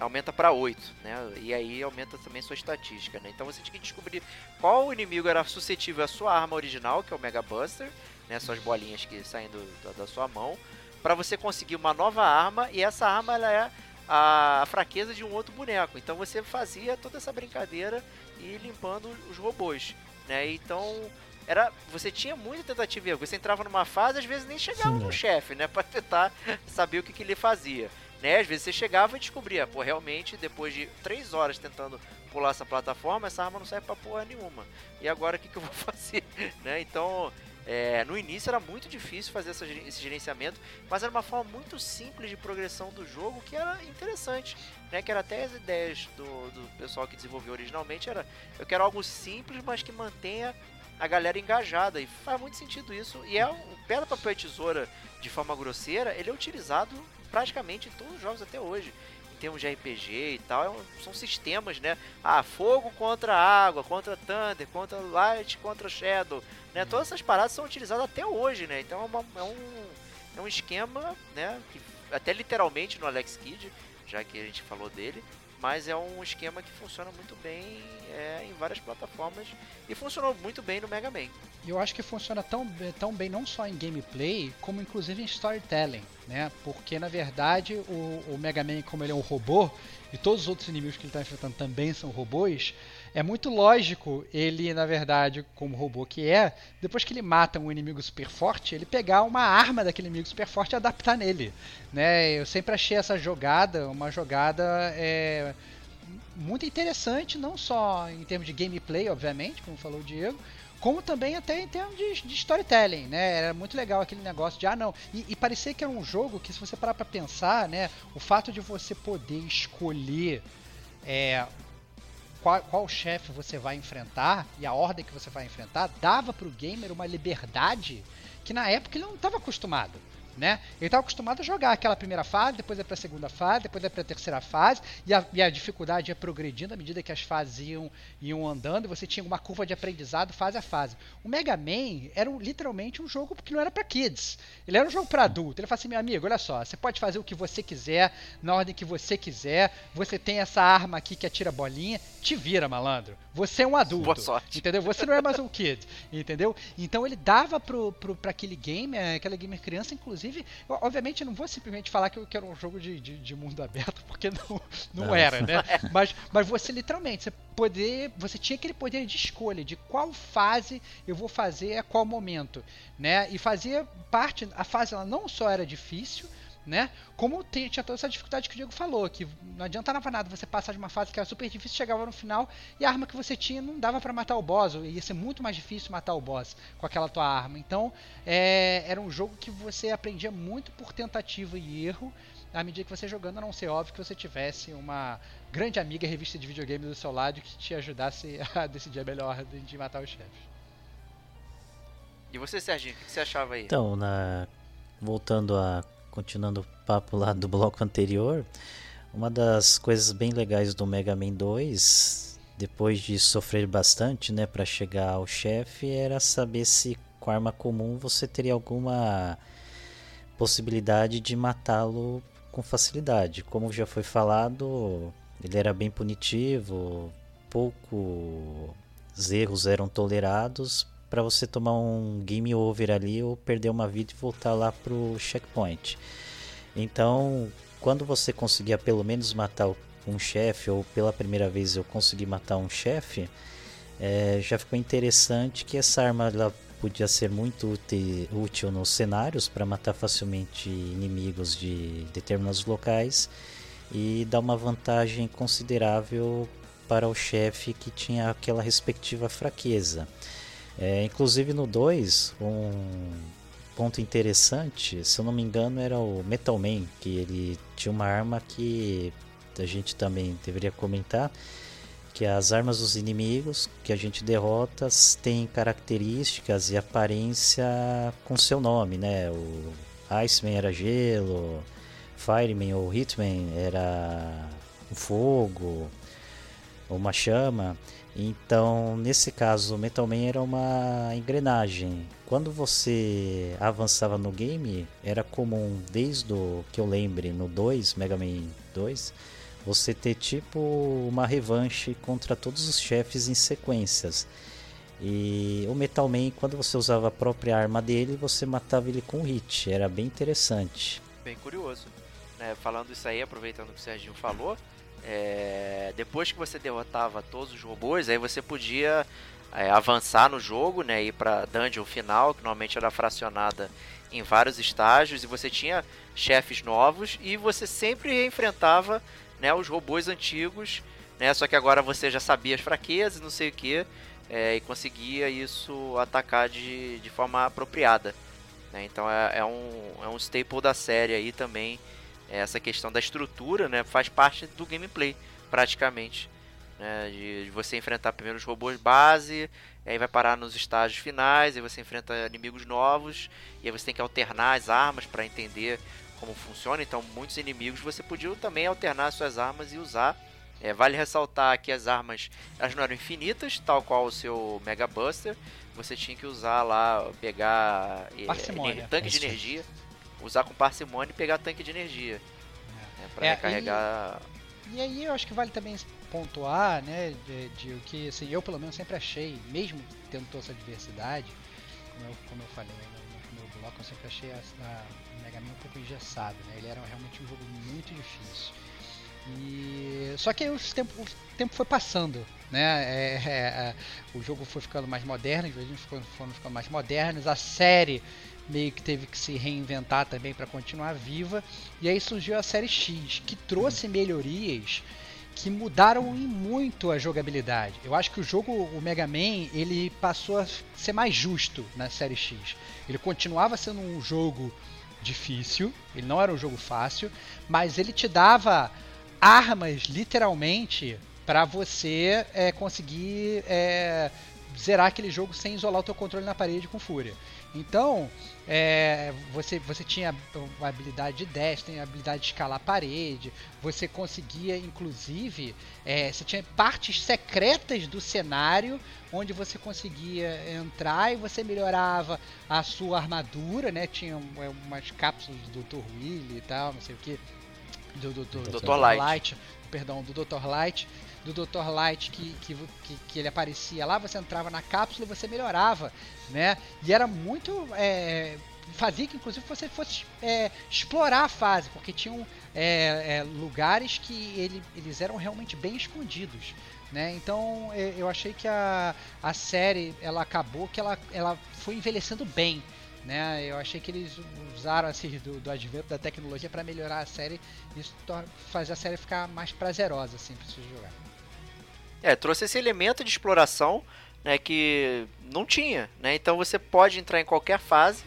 Aumenta para oito, né? E aí aumenta também sua estatística, né? Então você tinha que descobrir qual inimigo era suscetível à sua arma original, que é o Mega Buster, né? Suas bolinhas que saem do- da, da sua mão, para você conseguir uma nova arma e essa arma ela é a fraqueza de um outro boneco. Então você fazia toda essa brincadeira e limpando os robôs, né? Então era, você tinha muita tentativa e erro. Você entrava numa fase, às vezes nem chegava Sim, no é. chefe, né, para tentar saber o que, que ele fazia. Né? Às vezes você chegava e descobria, pô, realmente depois de três horas tentando pular essa plataforma, essa arma não serve pra porra nenhuma. E agora o que, que eu vou fazer? né? Então, é, no início era muito difícil fazer essa esse gerenciamento, mas era uma forma muito simples de progressão do jogo que era interessante, né? Que era até as ideias do, do pessoal que desenvolveu originalmente era eu quero algo simples, mas que mantenha a galera engajada e faz muito sentido isso. E é o pedra papel e tesoura de forma grosseira, ele é utilizado praticamente em todos os jogos até hoje. Em termos de RPG e tal, é um- são sistemas, né? Ah, fogo contra água, contra Thunder, contra Light, contra Shadow, né? Todas essas paradas são utilizadas até hoje, né? Então é, uma- é um, é um esquema, né? Que, até literalmente no Alex Kidd, já que a gente falou dele, mas é um esquema que funciona muito bem é, em várias plataformas e funcionou muito bem no Mega Man. Eu acho que funciona tão, be- tão bem não só em gameplay, como inclusive em storytelling, né? Porque na verdade o, o Mega Man, como ele é um robô, e todos os outros inimigos que ele está enfrentando também são robôs, é muito lógico ele, na verdade, como robô que é, depois que ele mata um inimigo super forte, ele pegar uma arma daquele inimigo super forte e adaptar nele. Né? Eu sempre achei essa jogada uma jogada é, muito interessante, não só em termos de gameplay, obviamente, como falou o Diego, como também até em termos de, de storytelling, né? Era muito legal aquele negócio de, ah, não. E, e parecia que era um jogo que, se você parar pra pensar, né? O fato de você poder escolher é, qual, qual chefe você vai enfrentar e a ordem que você vai enfrentar, dava pro gamer uma liberdade que na época ele não estava acostumado. Né? Ele estava acostumado a jogar aquela primeira fase, depois é para a segunda fase, depois é para a terceira fase, e a, e a dificuldade ia progredindo à medida que as fases iam, iam andando, e você tinha uma curva de aprendizado fase a fase. O Mega Man era um- literalmente um jogo que não era para kids, ele era um jogo para adulto. Ele fala assim: meu amigo, olha só, você pode fazer o que você quiser, na ordem que você quiser, você tem essa arma aqui que atira bolinha, te vira, malandro. Você é um adulto. Boa sorte. Entendeu? Você não é mais um kid, entendeu? Então ele dava pro, pro, pra aquele gamer, aquela gamer criança, inclusive. eu, obviamente, eu não vou simplesmente falar que eu quero um jogo de, de, de mundo aberto, porque não, não Não. era, né? Mas, mas você literalmente, você poder. Você tinha aquele poder de escolha de qual fase eu vou fazer a qual momento. Né? E fazia parte. A fase ela não só era difícil, né? Como tem- tinha toda essa dificuldade que o Diego falou, que não adiantava nada você passar de uma fase que era super difícil, chegava no final e a arma que você tinha não dava pra matar o boss, ou ia ser muito mais difícil matar o boss com aquela tua arma. Então, é, era um jogo que você aprendia muito por tentativa e erro, à medida que você ia jogando, a não ser óbvio que você tivesse uma grande amiga revista de videogame do seu lado que te ajudasse a decidir a melhor ordem de matar os chefes. E você, Serginho, o que você achava aí? Então, na... voltando a. continuando o papo lá do bloco anterior, uma das coisas bem legais do Mega Man 2, depois de sofrer bastante, né, para chegar ao chefe, era saber se com arma comum você teria alguma possibilidade de matá-lo com facilidade. Como já foi falado, ele era bem punitivo, poucos erros eram tolerados para você tomar um game over ali ou perder uma vida e voltar lá pro checkpoint. Então, quando você conseguia pelo menos matar um chefe, ou pela primeira vez eu consegui matar um chefe, é, já ficou interessante que essa arma ela podia ser muito úte- útil nos cenários para matar facilmente inimigos de determinados locais e dar uma vantagem considerável para o chefe que tinha aquela respectiva fraqueza. É, inclusive no 2, um ponto interessante, se eu não me engano, era o Metal Man, que ele tinha uma arma que a gente também deveria comentar, que as armas dos inimigos que a gente derrota têm características e aparência com seu nome, né? O Iceman era gelo, Fireman ou Hitman era fogo, uma chama. Então, nesse caso, o Metal Man era uma engrenagem. Quando você avançava no game, era comum, desde o que eu lembre, no 2, Mega Man 2, você ter tipo uma revanche contra todos os chefes em sequências. E o Metal Man, quando você usava a própria arma dele, você matava ele com hit. Era bem interessante. Bem curioso. Né? Falando isso aí, aproveitando o que o Serginho falou, é... depois que você derrotava todos os robôs, aí você podia é, avançar no jogo, né? Ir pra dungeon final, que normalmente era fracionada em vários estágios, e você tinha chefes novos, e você sempre enfrentava né, os robôs antigos, né? Só que agora você já sabia as fraquezas, não sei o que, é, e conseguia isso atacar de, de forma apropriada. Né? Então é, é, um, é um staple da série aí também. Essa questão da estrutura, né, faz parte do gameplay, praticamente. Né, de, de você enfrentar primeiro os robôs base, aí vai parar nos estágios finais, aí você enfrenta inimigos novos, e aí você tem que alternar as armas para entender como funciona. Então, muitos inimigos você podia também alternar suas armas e usar. É, vale ressaltar que as armas elas não eram infinitas, tal qual o seu Mega Buster. Você tinha que usar lá, pegar é, tanque de energia, usar com parcimônia e pegar tanque de energia. É. Né, para é, recarregar. E, e, aí eu acho que vale também pontuar, né, de, de, o que assim, eu pelo menos sempre achei, mesmo tendo toda essa diversidade, como eu, como eu falei no, no bloco, eu sempre achei a, a Mega Man um pouco engessado, né? Ele era realmente um jogo muito difícil. E só que aí o tempo, o tempo foi passando, né? É, é, é, o jogo foi ficando mais moderno, os joguinhos foram ficando mais modernos, a série meio que teve que se reinventar também para continuar viva. E aí surgiu a série X, que trouxe melhorias que mudaram muito a jogabilidade. Eu acho que o jogo, o Mega Man, ele passou a ser mais justo na série X. Ele continuava sendo um jogo difícil, ele não era um jogo fácil, mas ele te dava armas, literalmente, para você é, conseguir é, zerar aquele jogo sem isolar o teu controle na parede com fúria. Então, é, você, você tinha a habilidade de dash, tem a habilidade de escalar a parede, você conseguia, inclusive, é, você tinha partes secretas do cenário onde você conseguia entrar e você melhorava a sua armadura, né? Tinha é, umas cápsulas do Dr. Willy e tal, não sei o que. Do, do, do, do Dr. Light. Light. Perdão, do Dr. Light do Dr. Light que, que, que, ele aparecia lá, você entrava na cápsula e você melhorava, né? E era muito. É, fazia que inclusive você fosse é, explorar a fase, porque tinham é, é lugares que ele, eles eram realmente bem escondidos. Né? Então é, eu achei que a, a série ela acabou que ela, ela foi envelhecendo bem. Né? Eu achei que eles usaram assim, do, do advento da tecnologia para melhorar a série e fazer a série ficar mais prazerosa assim, para você jogar. É, trouxe esse elemento de exploração né, que não tinha. Né? Então você pode entrar em qualquer fase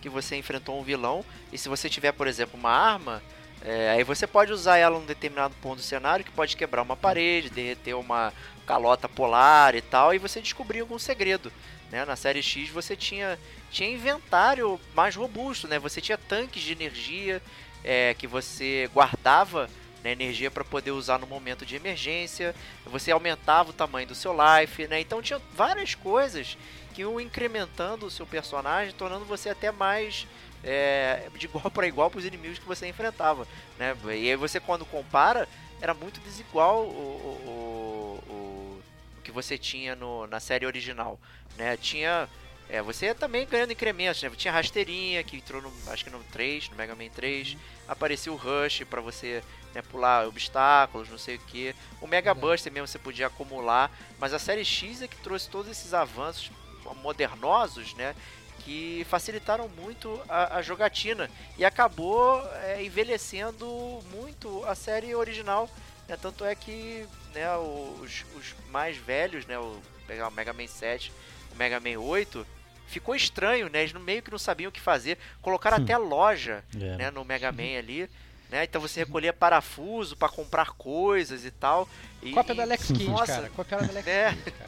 que você enfrentou um vilão. E se você tiver, por exemplo, uma arma, é, aí você pode usar ela num determinado ponto do cenário que pode quebrar uma parede, derreter uma calota polar e tal, e você descobrir algum segredo. Né? Na série X você tinha, tinha inventário mais robusto, né? você tinha tanques de energia é, que você guardava né, energia para poder usar no momento de emergência. Você aumentava o tamanho do seu life, né? Então tinha várias coisas que iam incrementando o seu personagem, tornando você até mais é, de igual para igual para os inimigos que você enfrentava, né? E aí você quando compara era muito desigual o, o, o, o que você tinha no, na série original, né? Tinha é, você também ganhando incrementos, né? Tinha rasteirinha que entrou no, acho que no 3, no Mega Man 3, apareceu o Rush para você né, pular obstáculos, não sei o que. O Mega Buster mesmo você podia acumular, mas a série X é que trouxe todos esses avanços modernosos, né? Que facilitaram muito a, a jogatina e acabou é, envelhecendo muito a série original. Né? Tanto é que né, os, os mais velhos, né, o, pegar o Mega Man 7, Mega Man 8, ficou estranho, né? Eles meio que não sabiam o que fazer. Colocaram Hum. até loja É. né, no Mega Man ali. Né? Então você recolhia parafuso para comprar coisas e tal. E, Cópia do e- Alex Kidd, Nossa, cara. Copiaram do Alex É. Kidd,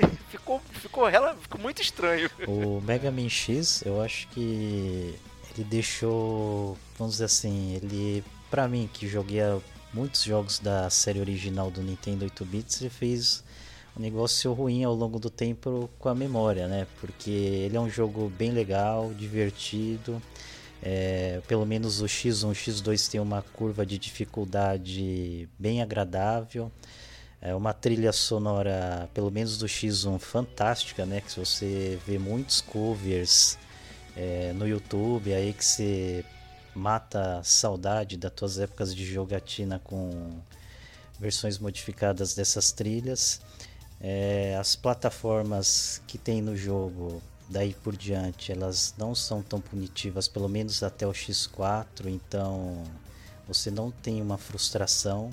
cara. Ficou, ficou, rela- ficou muito estranho. O Mega Man X, eu acho que ele deixou, vamos dizer assim, ele, pra mim que joguei muitos jogos da série original do Nintendo 8 bits, ele fez um negócio ruim ao longo do tempo com a memória, né? Porque ele é um jogo bem legal, divertido. é, pelo menos o X1 e X2 tem uma curva de dificuldade bem agradável. É uma trilha sonora, pelo menos do X1, fantástica, né? Que você vê muitos covers é, no YouTube, aí que você mata a saudade das tuas épocas de jogatina com versões modificadas dessas trilhas. É, as plataformas que tem no jogo, daí por diante, elas não são tão punitivas, pelo menos até o X4, então você não tem uma frustração.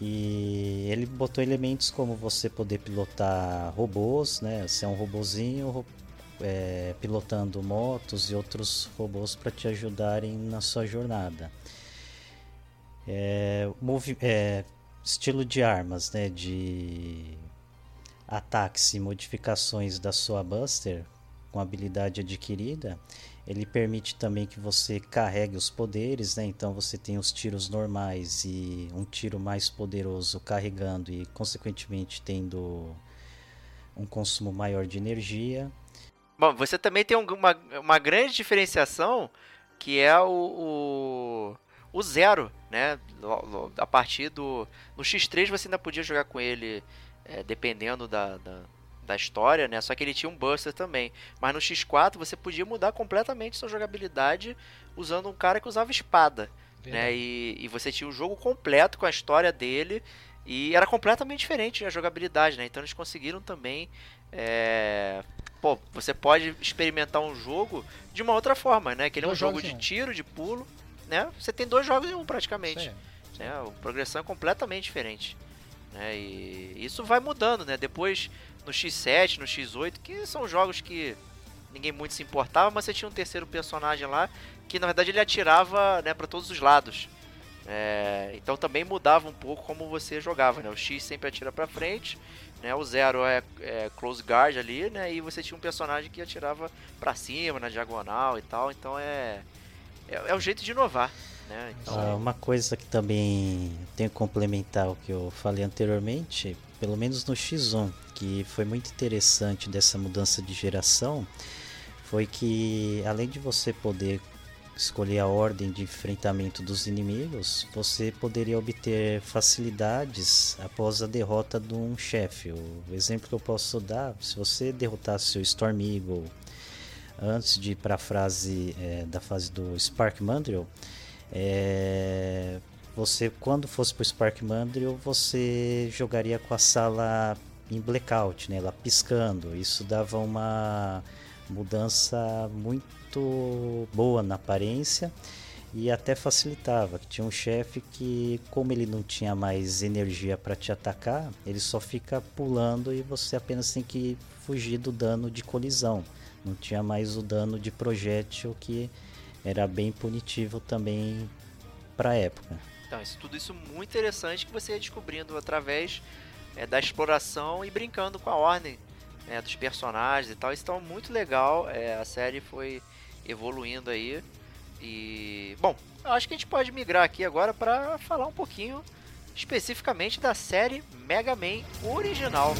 E ele botou elementos como você poder pilotar robôs, né? Você é um robozinho ro- é, pilotando motos e outros robôs para te ajudarem na sua jornada. É, é, estilo de armas, né? De ataques e modificações da sua Buster com habilidade adquirida. Ele permite também que você carregue os poderes, né? Então você tem os tiros normais e um tiro mais poderoso carregando e consequentemente tendo um consumo maior de energia. Bom, você também tem um- uma, uma grande diferenciação que é o, o, o zero, né? A partir do. No X3 você ainda podia jogar com ele é, dependendo da, da, da história, né? Só que ele tinha um Buster também. Mas no X4 você podia mudar completamente sua jogabilidade usando um cara que usava espada. né? E, e você tinha o jogo completo com a história dele e era completamente diferente a jogabilidade, né? Então eles conseguiram também, é, pô, você pode experimentar um jogo de uma outra forma, né? Que ele é um jogo de um. tiro, de pulo, né? Você tem dois jogos em um praticamente, né? A progressão é completamente diferente, né? E isso vai mudando, né? Depois no X7, no X8, que são jogos que ninguém muito se importava, mas você tinha um terceiro personagem lá que na verdade ele atirava, né, para todos os lados. É, então também mudava um pouco como você jogava, né? O X sempre atira pra frente, né? O zero é, é close guard ali, né? E você tinha um personagem que atirava pra cima, na diagonal e tal. Então é é, é um jeito de inovar, né? Então, Ah, uma coisa que também tem que complementar o que eu falei anteriormente, pelo menos no X1, que foi muito interessante dessa mudança de geração, foi que além de você poder escolher a ordem de enfrentamento dos inimigos, você poderia obter facilidades após a derrota de um chefe. O exemplo que eu posso dar, se você derrotasse o Storm Eagle antes de ir para a fase eh, da fase do Spark Mandrill, é, você quando fosse pro Spark Mandrill você jogaria com a sala em blackout, né, ela piscando. Isso dava uma mudança muito boa na aparência e até facilitava. Tinha um chefe que, como ele não tinha mais energia para te atacar, ele só fica pulando e você apenas tem que fugir do dano de colisão. Não tinha mais o dano de projétil que era bem punitivo também para a época. então isso, tudo isso muito interessante que você ia descobrindo através é, da exploração e brincando com a ordem né, dos personagens e tal. Isso então muito legal. é, a série foi evoluindo aí. E bom, acho que a gente pode migrar aqui agora para falar um pouquinho especificamente da série Mega Man original.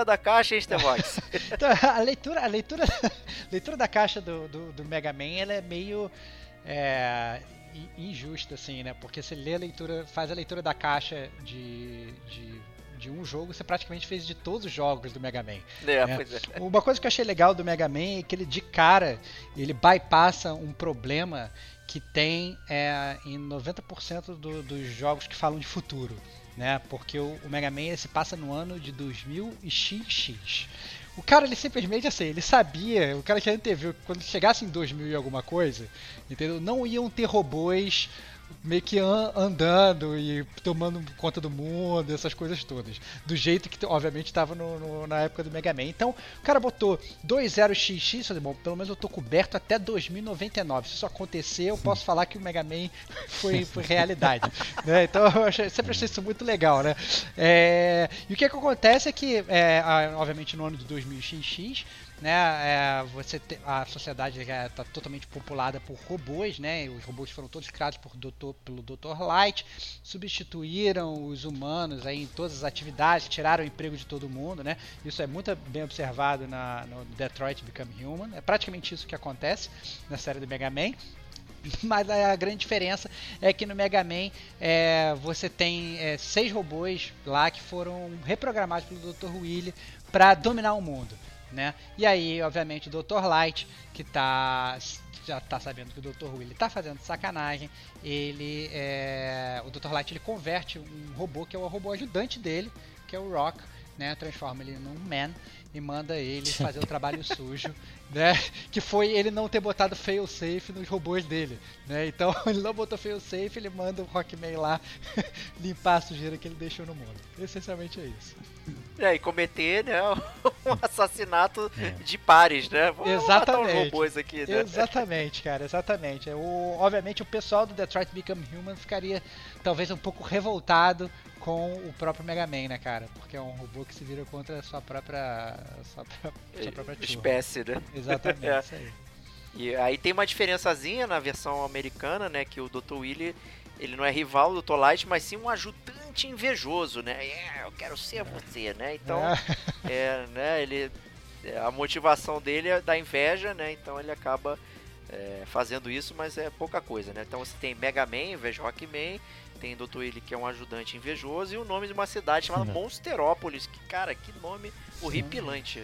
Leitura da caixa, hein, Stevox? Então, a leitura, a leitura, a leitura da caixa do, do, do Mega Man ela é meio é, in- injusta, assim, né? Porque você lê a leitura, faz a leitura da caixa de, de de um jogo, você praticamente fez de todos os jogos do Mega Man. É, né? é. Uma coisa que eu achei legal do Mega Man é que ele de cara ele bypassa um problema que tem é, em 90% do, dos jogos que falam de futuro, né? Porque o, o Mega Man se passa no ano de 2000 e XX. O cara, ele simplesmente assim, ele sabia, o cara que anteviu quando chegasse em 2000 e alguma coisa, entendeu? Não iam ter robôs meio que an andando e tomando conta do mundo, essas coisas todas. Do jeito que, obviamente, estava na época do Mega Man. Então, o cara botou 20XX, falei, bom, pelo menos eu tô coberto até 2099. Se isso acontecer, eu posso falar que o Mega Man foi, foi realidade. né? Então, eu achei, sempre achei isso muito legal, né? É, e o que, que acontece é que, é, obviamente, no ano de 2000XX, né? É, você te, a sociedade está totalmente populada por robôs, né? Os robôs foram todos criados por doutor, pelo Dr. Light, substituíram os humanos aí em todas as atividades, tiraram o emprego de todo mundo, né? Isso é muito bem observado na, no Detroit Become Human. É praticamente isso que acontece na série do Mega Man. Mas a grande diferença é que no Mega Man é, você tem é, seis robôs lá que foram reprogramados pelo Dr. Willy para dominar o mundo né? E aí, obviamente, o Dr. Light, que tá já tá sabendo que o Dr. Willy tá fazendo sacanagem, ele é, o Dr. Light ele converte um robô que é o robô ajudante dele, que é o Rock, né? Transforma ele num man e manda ele fazer o trabalho sujo, né? Que foi ele não ter botado fail safe nos robôs dele, né? Então ele não botou fail safe, ele manda o Rockman lá limpar a sujeira que ele deixou no mundo. Essencialmente é isso. É, e cometer, né, um assassinato é. de pares, né? Vamos exatamente. robôs aqui, né? Exatamente, cara, exatamente. O, obviamente o pessoal do Detroit Become Human ficaria talvez um pouco revoltado com o próprio Mega Man, né, cara? Porque é um robô que se vira contra a sua própria, sua, sua própria espécie, né? Exatamente, é. isso aí. E aí tem uma diferençazinha na versão americana, né, que o Dr. Willy ele não é rival do Dr. Light, mas sim um ajudante invejoso, né? É, eu quero ser você, né? Então, é, é né, ele a motivação dele é da inveja, né? Então ele acaba é, fazendo isso, mas é pouca coisa, né? Então você tem Mega Man, inveja Rockman, tem Dr. Willy que é um ajudante invejoso e o nome de uma cidade chamada. Monsterópolis, que cara, que nome horripilante.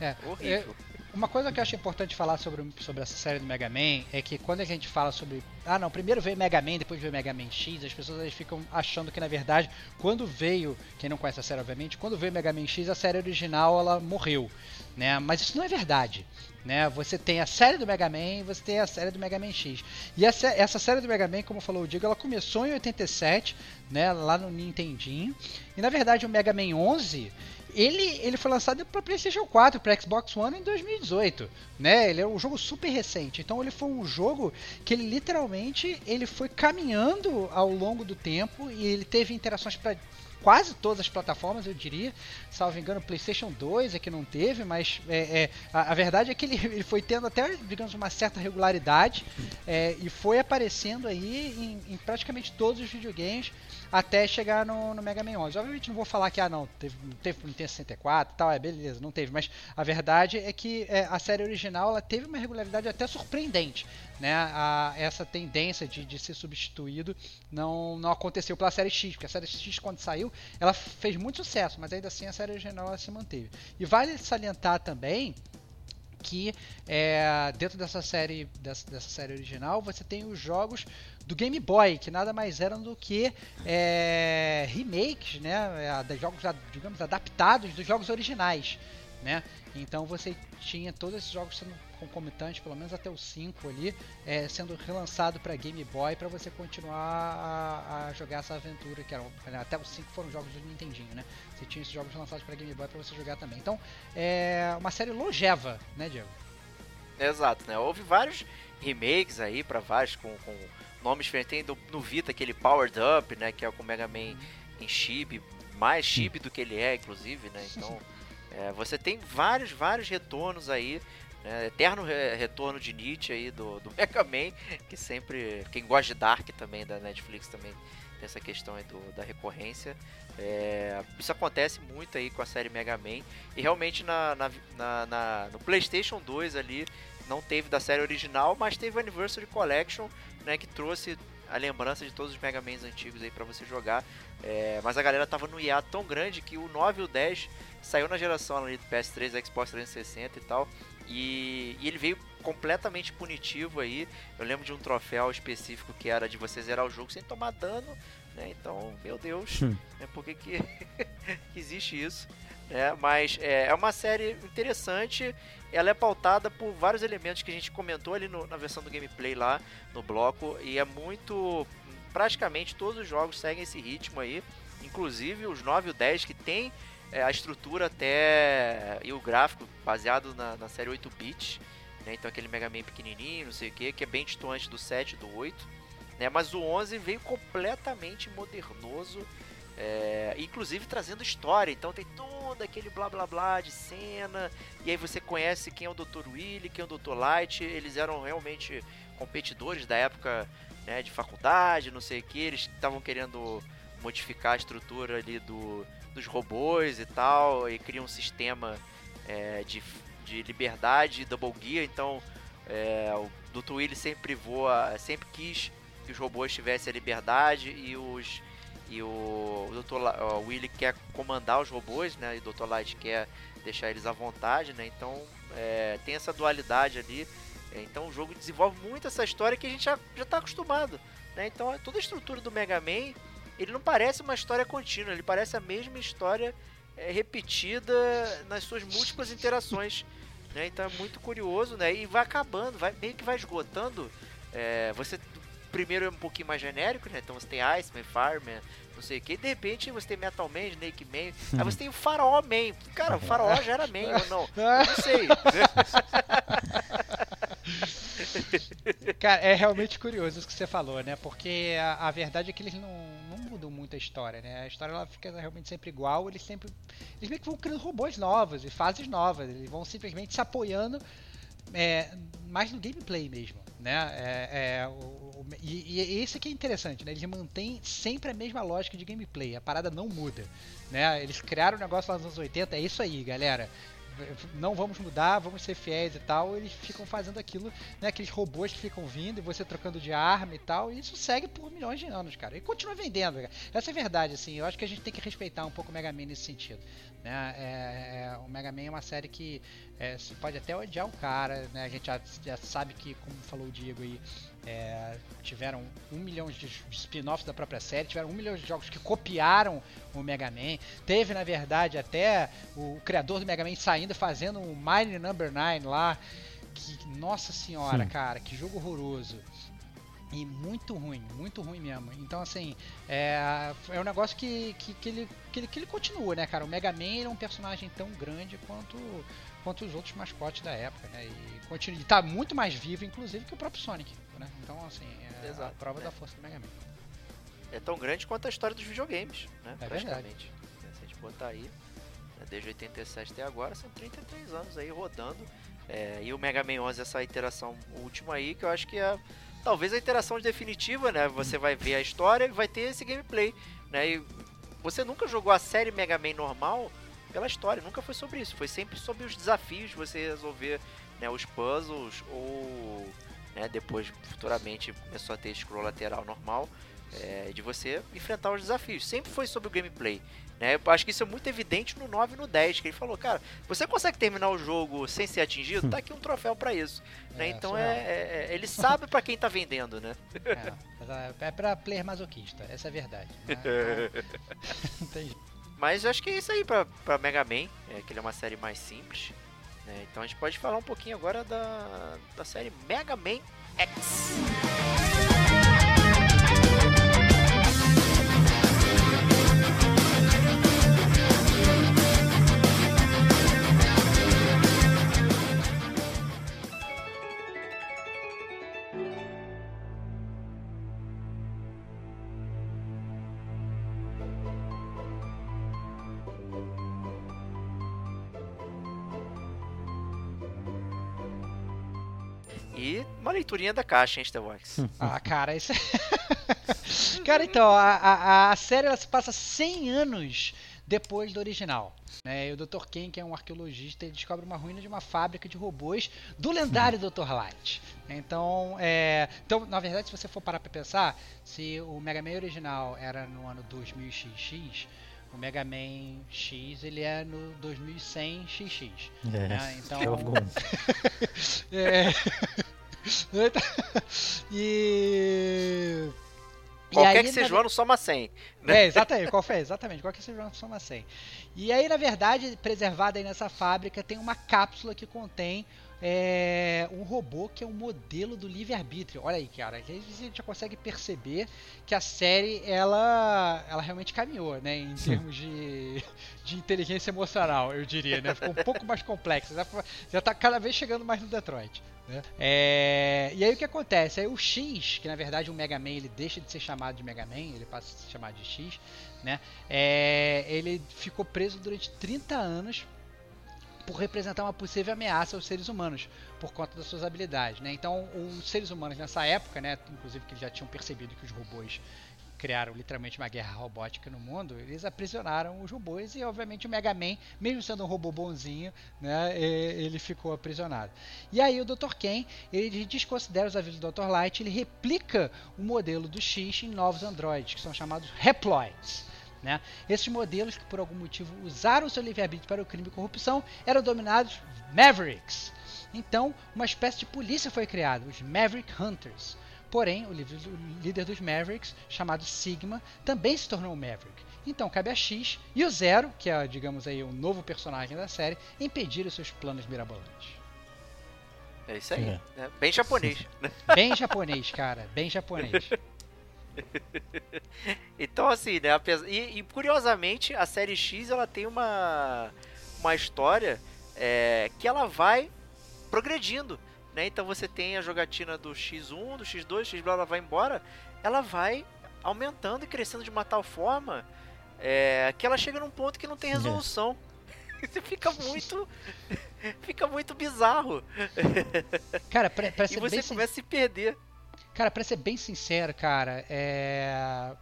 É, horrível. É, uma coisa que eu acho importante falar sobre, sobre essa série do Mega Man é que quando a gente fala sobre. Ah, não, primeiro veio Mega Man, depois veio Mega Man X, as pessoas eles ficam achando que na verdade, quando veio. Quem não conhece a série, obviamente, quando veio Mega Man X, a série original ela morreu. Né? Mas isso não é verdade. Né? Você tem a série do Mega Man e você tem a série do Mega Man X. E essa, essa série do Mega Man, como falou o Diego, ela começou em 87, né, lá no Nintendinho. E na verdade o Mega Man 11 ele, ele foi lançado para PlayStation 4, para Xbox One em 2018, né? Ele é um jogo super recente. Então ele foi um jogo que ele literalmente ele foi caminhando ao longo do tempo e ele teve interações para quase todas as plataformas, eu diria. Salvo engano, PlayStation 2 é que não teve, mas é, é a, a, verdade é que ele, ele, foi tendo até, digamos, uma certa regularidade é, e foi aparecendo aí em, em, praticamente todos os videogames até chegar no, no Mega Man 11. Obviamente não vou falar que, ah não, teve, teve pro Nintendo 64 e tal, é beleza, não teve, mas a verdade é que é, a série original ela teve uma regularidade até surpreendente né, a, essa tendência de, de ser substituído não, não aconteceu pela série X, porque a série X, quando saiu, ela fez muito sucesso, mas ainda assim a série original se manteve. E vale salientar também que é, dentro dessa série dessa, dessa, série original você tem os jogos do Game Boy que nada mais eram do que é, remakes né é, jogos digamos adaptados dos jogos originais né então você tinha todos esses jogos sendo concomitante, pelo menos até o 5 ali, é, sendo relançado para Game Boy para você continuar a, a, jogar essa aventura, que era, até o 5 foram jogos do Nintendinho, né? Você tinha esses jogos lançados para Game Boy para você jogar também. Então, é uma série longeva, né, Diego? Exato, né? Houve vários remakes aí para vários com, com, nomes diferentes. Tem do, no Vita aquele Powered Up, né? Que é com o Mega Man em chip, mais chip do que ele é, inclusive, né? Então, é, você tem vários, vários retornos aí né? Eterno re retorno de Nietzsche aí do, do Mega Man, que sempre. Quem gosta de Dark também, da Netflix também tem essa questão aí do, da recorrência. É, isso acontece muito aí com a série Mega Man. E realmente na, na, na, na, no PlayStation 2 ali não teve da série original, mas teve o Anniversary Collection né, que trouxe a lembrança de todos os Mega Mans antigos aí para você jogar. É, mas a galera tava no IA tão grande que o 9 e o 10 saiu na geração ali do PS3, Xbox 360 e tal. E, e, ele veio completamente punitivo aí. Eu lembro de um troféu específico que era de você zerar o jogo sem tomar dano, né? Então, meu Deus, hum. né? por que, que existe isso? Né? Mas é, é uma série interessante. Ela é pautada por vários elementos que a gente comentou ali no, na versão do gameplay lá no bloco. E é muito. Praticamente todos os jogos seguem esse ritmo aí. Inclusive os 9 e o 10 que tem é, a estrutura até e o gráfico baseado na, na série 8 bits, né? Então aquele Mega Man pequenininho, não sei o que, que é bem distante do 7 do 8, né? Mas o 11 veio completamente modernoso, é, inclusive trazendo história. Então tem todo aquele blá blá blá de cena, e aí você conhece quem é o Dr. Willy, quem é o Dr. Light. Eles eram realmente competidores da época né, de faculdade, não sei o que. Eles estavam querendo modificar a estrutura ali do, dos robôs e tal, e cria um sistema é, de, de liberdade, double gear, então é, o Dr. Willy sempre voa, sempre quis que os robôs tivessem a liberdade e os e o, o Dr. La, o Willy quer comandar os robôs, né? E o Dr. Light quer deixar eles à vontade, né? Então é, tem essa dualidade ali. É, então o jogo desenvolve muito essa história que a gente já está acostumado, né? Então toda a estrutura do Mega Man ele não parece uma história contínua, ele parece a mesma história é, repetida nas suas múltiplas interações. Né? Então é muito curioso, né? E vai acabando, vai, meio que vai esgotando. É, você primeiro é um pouquinho mais genérico, né? Então você tem Iceman, Fireman, não sei o que. De repente você tem Metal Man, Snake Man. Aí você tem o Faraó Man. Cara, o Faraó já era Man ou não? Eu não sei. Cara, é realmente curioso isso que você falou, né? Porque a, a, verdade é que eles não, não mudam muito a história, né? A história ela fica realmente sempre igual, eles sempre. Eles meio que vão criando robôs novos e fases novas, eles vão simplesmente se apoiando é, mais no gameplay mesmo, né? É, é, o, o, e, e esse aqui é interessante, né? Eles mantêm sempre a mesma lógica de gameplay, a parada não muda, né? Eles criaram o um negócio lá nos anos 80, é isso aí, galera não vamos mudar, vamos ser fiéis e tal, eles ficam fazendo aquilo, né, aqueles robôs que ficam vindo e você trocando de arma e tal, e isso segue por milhões de anos, cara. E continua vendendo, cara. Essa é verdade, assim, eu acho que a gente tem que respeitar um pouco o Mega Man nesse sentido. Né? É, é, o Mega Man é uma série que é, você pode até odiar o cara, né? A gente já, já sabe que, como falou o Diego aí, é, tiveram um milhão de spin-offs da própria série, tiveram um milhão de jogos que copiaram o Mega Man. Teve, na verdade, até o criador do Mega Man saindo fazendo um Mine Number 9 lá. Que, nossa senhora, Sim. cara, que jogo horroroso. E muito ruim, muito ruim mesmo. Então, assim, é, é um negócio que, que, que, ele, que, ele, que ele continua, né, cara? O Mega Man é um personagem tão grande quanto, quanto os outros mascotes da época, né? E continua, ele tá muito mais vivo, inclusive, que o próprio Sonic, né? Então, assim, é Exato, a prova é. da força do Mega Man. É tão grande quanto a história dos videogames, né? É praticamente. Verdade. Se a gente botar aí, né, desde 87 até agora, são 33 anos aí rodando. É, e o Mega Man 11, essa iteração última aí, que eu acho que é talvez a interação definitiva, né? Você vai ver a história e vai ter esse gameplay, né? E você nunca jogou a série Mega Man normal pela história, nunca foi sobre isso. Foi sempre sobre os desafios de você resolver né, os puzzles ou né, depois futuramente começou a ter scroll lateral normal é, de você enfrentar os desafios. Sempre foi sobre o gameplay. Né? Eu acho que isso é muito evidente no 9 e no 10, que ele falou, cara, você consegue terminar o jogo sem ser atingido? Tá aqui um troféu para isso. Né? É, então é, é, é, ele sabe para quem tá vendendo, né? É, é pra player masoquista, essa é a verdade. Né? Então, Mas eu acho que é isso aí pra, pra Mega Man, é, que ele é uma série mais simples. Né? Então a gente pode falar um pouquinho agora da, da série Mega Man X. uma leiturinha da caixa, hein, Starbox? ah, cara, isso é... Cara, então, a, a, a série ela se passa 100 anos depois do original. Né? E o Dr. Ken, que é um arqueologista, ele descobre uma ruína de uma fábrica de robôs do lendário Dr. Light. Então, é... então, na verdade, se você for parar para pensar, se o Mega Man original era no ano 2000XX, o Mega Man X ele é no 2100 XX. É, né? Então. é... e Qualquer aí, que seja o ano, soma 100. Né? É, exatamente, qual foi? Exatamente, qualquer que seja o ano, soma 100. E aí, na verdade, preservada aí nessa fábrica, tem uma cápsula que contém é, um robô que é um modelo do livre-arbítrio. Olha aí, cara, a gente já consegue perceber que a série, ela, ela realmente caminhou, né, em termos de, de inteligência emocional, eu diria, né? Ficou um pouco mais complexa, já, já tá cada vez chegando mais no Detroit. Né? É... E aí o que acontece? Aí o X, que na verdade o Mega Man ele deixa de ser chamado de Mega Man, ele passa a ser chamado de X, né? É... Ele ficou preso durante 30 anos por representar uma possível ameaça aos seres humanos por conta das suas habilidades, né? Então, os seres humanos nessa época, né, inclusive que já tinham percebido que os robôs criaram literalmente uma guerra robótica no mundo, eles aprisionaram os robôs e obviamente o Mega Man, mesmo sendo um robô bonzinho, né, ele ficou aprisionado. E aí o Dr. Ken, ele desconsidera os avisos do Dr. Light, ele replica o modelo do X em novos androides, que são chamados Reploids. Né? Esses modelos que por algum motivo usaram seu livre-arbítrio para o crime e corrupção eram dominados Mavericks. Então, uma espécie de polícia foi criada, os Maverick Hunters. Porém, o líder dos Mavericks, chamado Sigma, também se tornou um Maverick. Então cabe a X e o Zero, que é, digamos aí, o novo personagem da série, impedir os seus planos mirabolantes. É isso aí. É. Bem japonês. Bem japonês, cara. Bem japonês. então, assim, né? E, e, curiosamente, a série X ela tem uma, uma história é, que ela vai progredindo. Né? Então você tem a jogatina do X1, do X2, X blá, ela vai embora, ela vai aumentando e crescendo de uma tal forma é, que ela chega num ponto que não tem resolução. Você fica muito. fica muito bizarro. Cara, pra, pra ser e você começa a se perder. Cara, pra ser bem sincero, cara, é...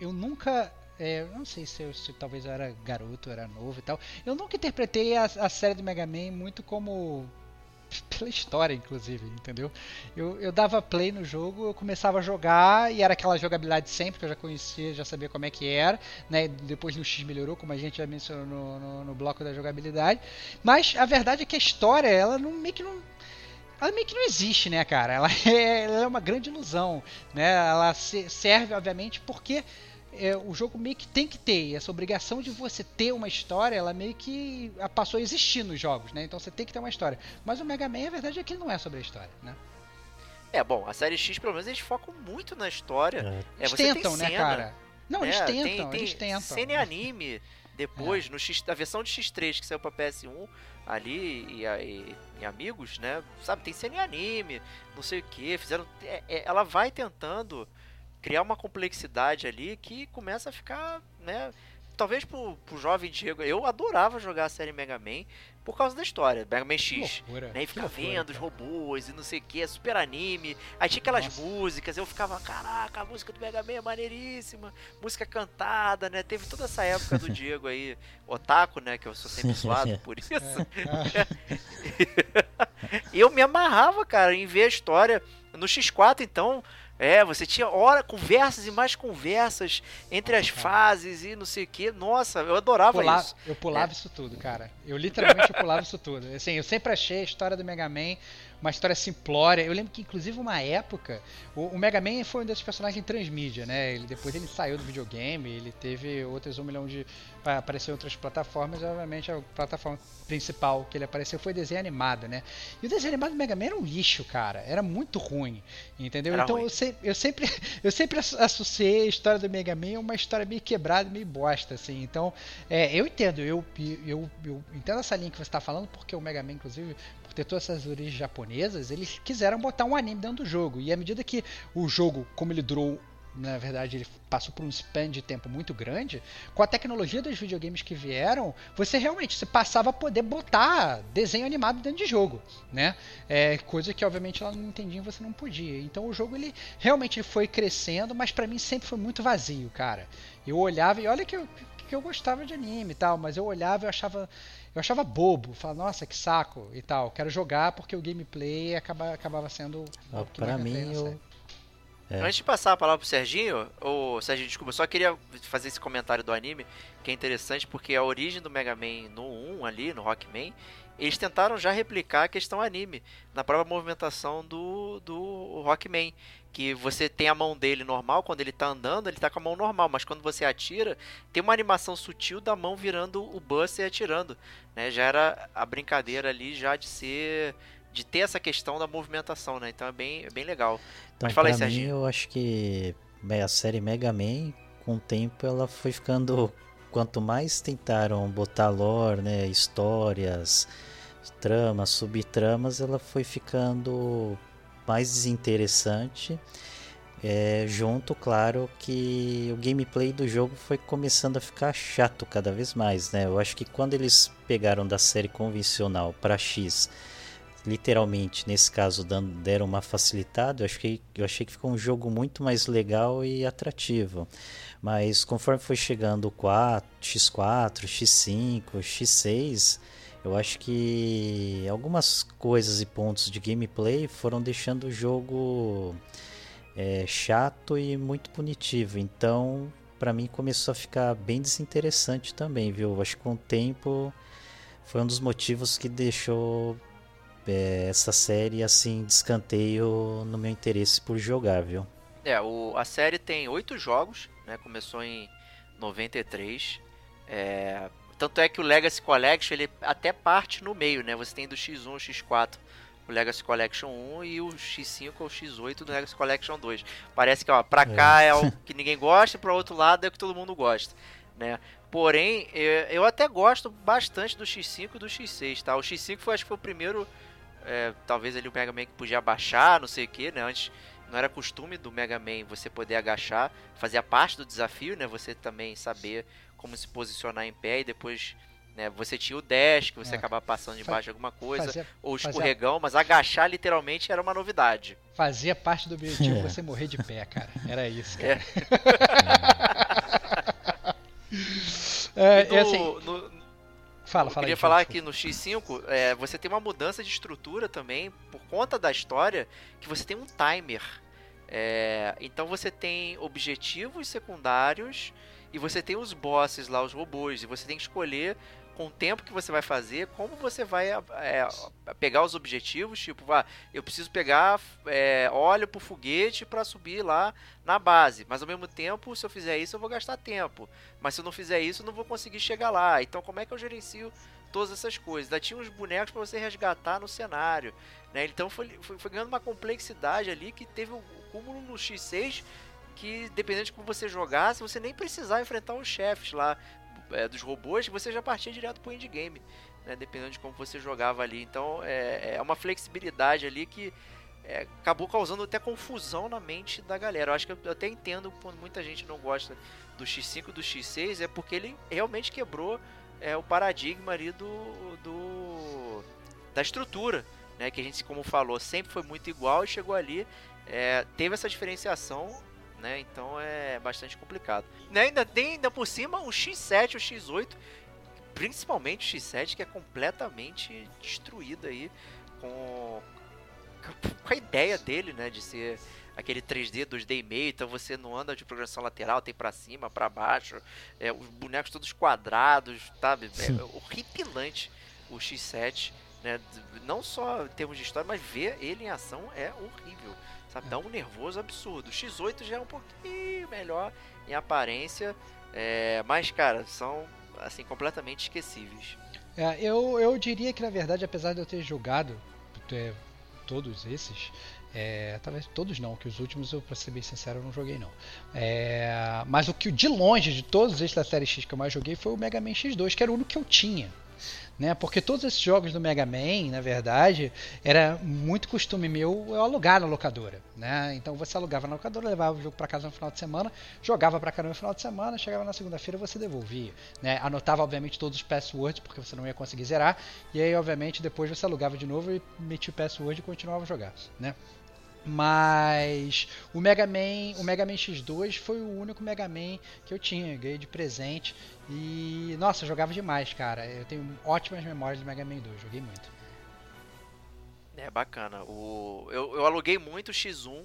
eu nunca. É, não sei se, eu, se talvez eu era garoto, eu era novo e tal. Eu nunca interpretei a, a série do Mega Man muito como pela história, inclusive, entendeu? Eu, eu dava play no jogo, eu começava a jogar e era aquela jogabilidade sempre que eu já conhecia, já sabia como é que era, né? Depois no X melhorou, como a gente já mencionou no, no, no bloco da jogabilidade. Mas a verdade é que a história, ela não, meio que não ela meio que não existe, né, cara? Ela é, ela é uma grande ilusão, né? Ela serve, obviamente, porque é, o jogo meio que tem que ter. essa obrigação de você ter uma história, ela meio que passou a existir nos jogos, né? Então você tem que ter uma história. Mas o Mega Man, a verdade é que ele não é sobre a história, né? É, bom, a série X, pelo menos, eles focam muito na história. É. Eles tentam, né, cara? Não, eles é, tentam, tem, tem eles tentam. Cena e anime depois, é. no X, a versão de X3 que saiu pra PS1 ali e, e, e amigos, né? Sabe, tem cena e anime, não sei o que, fizeram. É, é, ela vai tentando criar uma complexidade ali que começa a ficar, né? Talvez pro, pro jovem Diego, eu adorava jogar a série Mega Man por causa da história, Mega Man X, loucura, né? E ficar vendo os robôs e não sei o que, super anime. Aí tinha aquelas Nossa. músicas, eu ficava, caraca, a música do Mega Man é maneiríssima, música cantada, né? Teve toda essa época do Diego aí, otaku, né? Que eu sou sempre zoado por isso. eu me amarrava, cara, em ver a história. No X4, então, é, você tinha hora, conversas e mais conversas entre as fases e não sei o que. Nossa, eu adorava Pula, isso. Eu pulava é. isso tudo, cara. Eu literalmente pulava isso tudo. Assim, eu sempre achei a história do Mega Man uma história simplória. Eu lembro que, inclusive, uma época, o, o Mega Man foi um desses personagens transmídia, né? Ele, depois ele saiu do videogame, ele teve outras um milhão de. apareceu em outras plataformas, obviamente a plataforma principal que ele apareceu foi desenho animado, né? E o desenho animado do Mega Man era um lixo, cara. Era muito ruim, entendeu? Era então eu, se, eu, sempre eu sempre associei a história do Mega Man a uma história meio quebrada, meio bosta, assim. Então, é, eu entendo, eu, eu, eu entendo essa linha que você está falando, porque o Mega Man, inclusive, ter todas essas origens japonesas, eles quiseram botar um anime dentro do jogo. E à medida que o jogo, como ele durou na verdade ele passou por um span de tempo muito grande, com a tecnologia dos videogames que vieram, você realmente você passava a poder botar desenho animado dentro de jogo, né? É, coisa que obviamente lá no Nintendinho você não podia. Então o jogo ele realmente foi crescendo, mas para mim sempre foi muito vazio, cara. Eu olhava e olha que eu que eu gostava de anime e tal, mas eu olhava e achava, eu achava bobo. Falava, nossa, que saco e tal. Quero jogar porque o gameplay acaba, acabava sendo. Ah, pra mim, eu, é. Antes de passar a palavra pro Serginho, ou Serginho, desculpa, eu só queria fazer esse comentário do anime, que é interessante porque a origem do Mega Man no 1 ali, no Rockman, eles tentaram já replicar a questão anime na própria movimentação do, do Rockman. Que você tem a mão dele normal, quando ele tá andando, ele tá com a mão normal, mas quando você atira, tem uma animação sutil da mão virando o Buster e atirando. Né? Já era a brincadeira ali já de ser de ter essa questão da movimentação, né? Então é bem, é bem legal. Então, Mas fala aí, mim, Serginho. eu acho que a série Mega Man, com o tempo, ela foi ficando. Quanto mais tentaram botar lore, né? Histórias, tramas, subtramas, ela foi ficando mais desinteressante. É, junto, claro, que o gameplay do jogo foi começando a ficar chato cada vez mais, né? Eu acho que quando eles pegaram da série convencional para X literalmente, nesse caso, dando, deram uma facilitada, eu achei, eu achei que ficou um jogo muito mais legal e atrativo. Mas conforme foi chegando o 4, X4, X5, X6, eu acho que algumas coisas e pontos de gameplay foram deixando o jogo é, chato e muito punitivo. Então, para mim, começou a ficar bem desinteressante também, viu? Acho que com o tempo foi um dos motivos que deixou é, essa série assim descanteio no meu interesse por jogar, viu? É, o, a série tem oito jogos, né? Começou em 93. É, tanto é que o Legacy Collection ele até parte no meio, né? Você tem do X1 ao X4 o Legacy Collection 1 e o X5 ou X8 do Legacy Collection 2. Parece que ó, pra é. cá é o que ninguém gosta, pro outro lado é o que todo mundo gosta, né? Porém, eu até gosto bastante do X5 e do X6, tá? O X5 foi, acho que foi o primeiro é, talvez ele o Mega Man que podia abaixar, não sei o que, né? Antes não era costume do Mega Man você poder agachar, fazia parte do desafio, né? Você também saber como se posicionar em pé e depois né, você tinha o dash, que você é. acabava passando debaixo de alguma coisa, fazia, ou escorregão, fazia... mas agachar literalmente era uma novidade. Fazia parte do objetivo você morrer de pé, cara. Era isso, cara. É. é, no, assim, no, Fala, fala. Eu queria aí, falar que no X5 é, você tem uma mudança de estrutura também por conta da história que você tem um timer. É, então você tem objetivos secundários e você tem os bosses lá, os robôs, e você tem que escolher com o tempo que você vai fazer, como você vai é, pegar os objetivos, tipo, ah, eu preciso pegar é, óleo pro foguete para subir lá na base, mas ao mesmo tempo, se eu fizer isso, eu vou gastar tempo, mas se eu não fizer isso, eu não vou conseguir chegar lá. Então, como é que eu gerencio todas essas coisas? Ainda tinha uns bonecos para você resgatar no cenário, né? Então, foi, foi, foi, ganhando uma complexidade ali que teve um cúmulo no X6 que dependendo de como você jogasse, você nem precisava enfrentar os chefes lá é, dos robôs, você já partia direto pro endgame, né? Dependendo de como você jogava ali. Então é, é uma flexibilidade ali que é, acabou causando até confusão na mente da galera. Eu acho que eu até entendo quando muita gente não gosta do X5 do X6, é porque ele realmente quebrou é, o paradigma ali do, do da estrutura, né? Que a gente, como falou, sempre foi muito igual e chegou ali, é, teve essa diferenciação né? Então é bastante complicado. Né? Ainda tem ainda por cima o X7 o X8, principalmente o X7 que é completamente destruído aí com com a ideia dele, né, de ser aquele 3D, 2D e meio, então você não anda de progressão lateral, tem para cima, para baixo, é, os bonecos todos quadrados, sabe? É horripilante o X7, né? Não só em termos de história, mas ver ele em ação é horrível sabe? Dá um nervoso absurdo. O X8 já é um pouquinho melhor em aparência, é, mas, cara, são, assim, completamente esquecíveis. É, eu, eu diria que, na verdade, apesar de eu ter jogado é, todos esses, é, talvez todos não, que os últimos eu, pra ser bem sincero, eu não joguei não. É, mas o que de longe de todos esses da série X que eu mais joguei foi o Mega Man X2, que era o único que eu tinha né? Porque todos esses jogos do Mega Man, na verdade, era muito costume meu eu alugar na locadora, né? Então você alugava na locadora, levava o jogo para casa no final de semana, jogava para caramba no final de semana, chegava na segunda-feira você devolvia, né? Anotava obviamente todos os passwords porque você não ia conseguir zerar e aí obviamente depois você alugava de novo e metia o password e continuava a jogar, né? Mas o Mega Man, o Mega Man X2 foi o único Mega Man que eu tinha, ganhei de presente. E nossa, eu jogava demais, cara. Eu tenho ótimas memórias do Mega Man 2, joguei muito. É bacana. O, eu, eu aluguei muito o X1,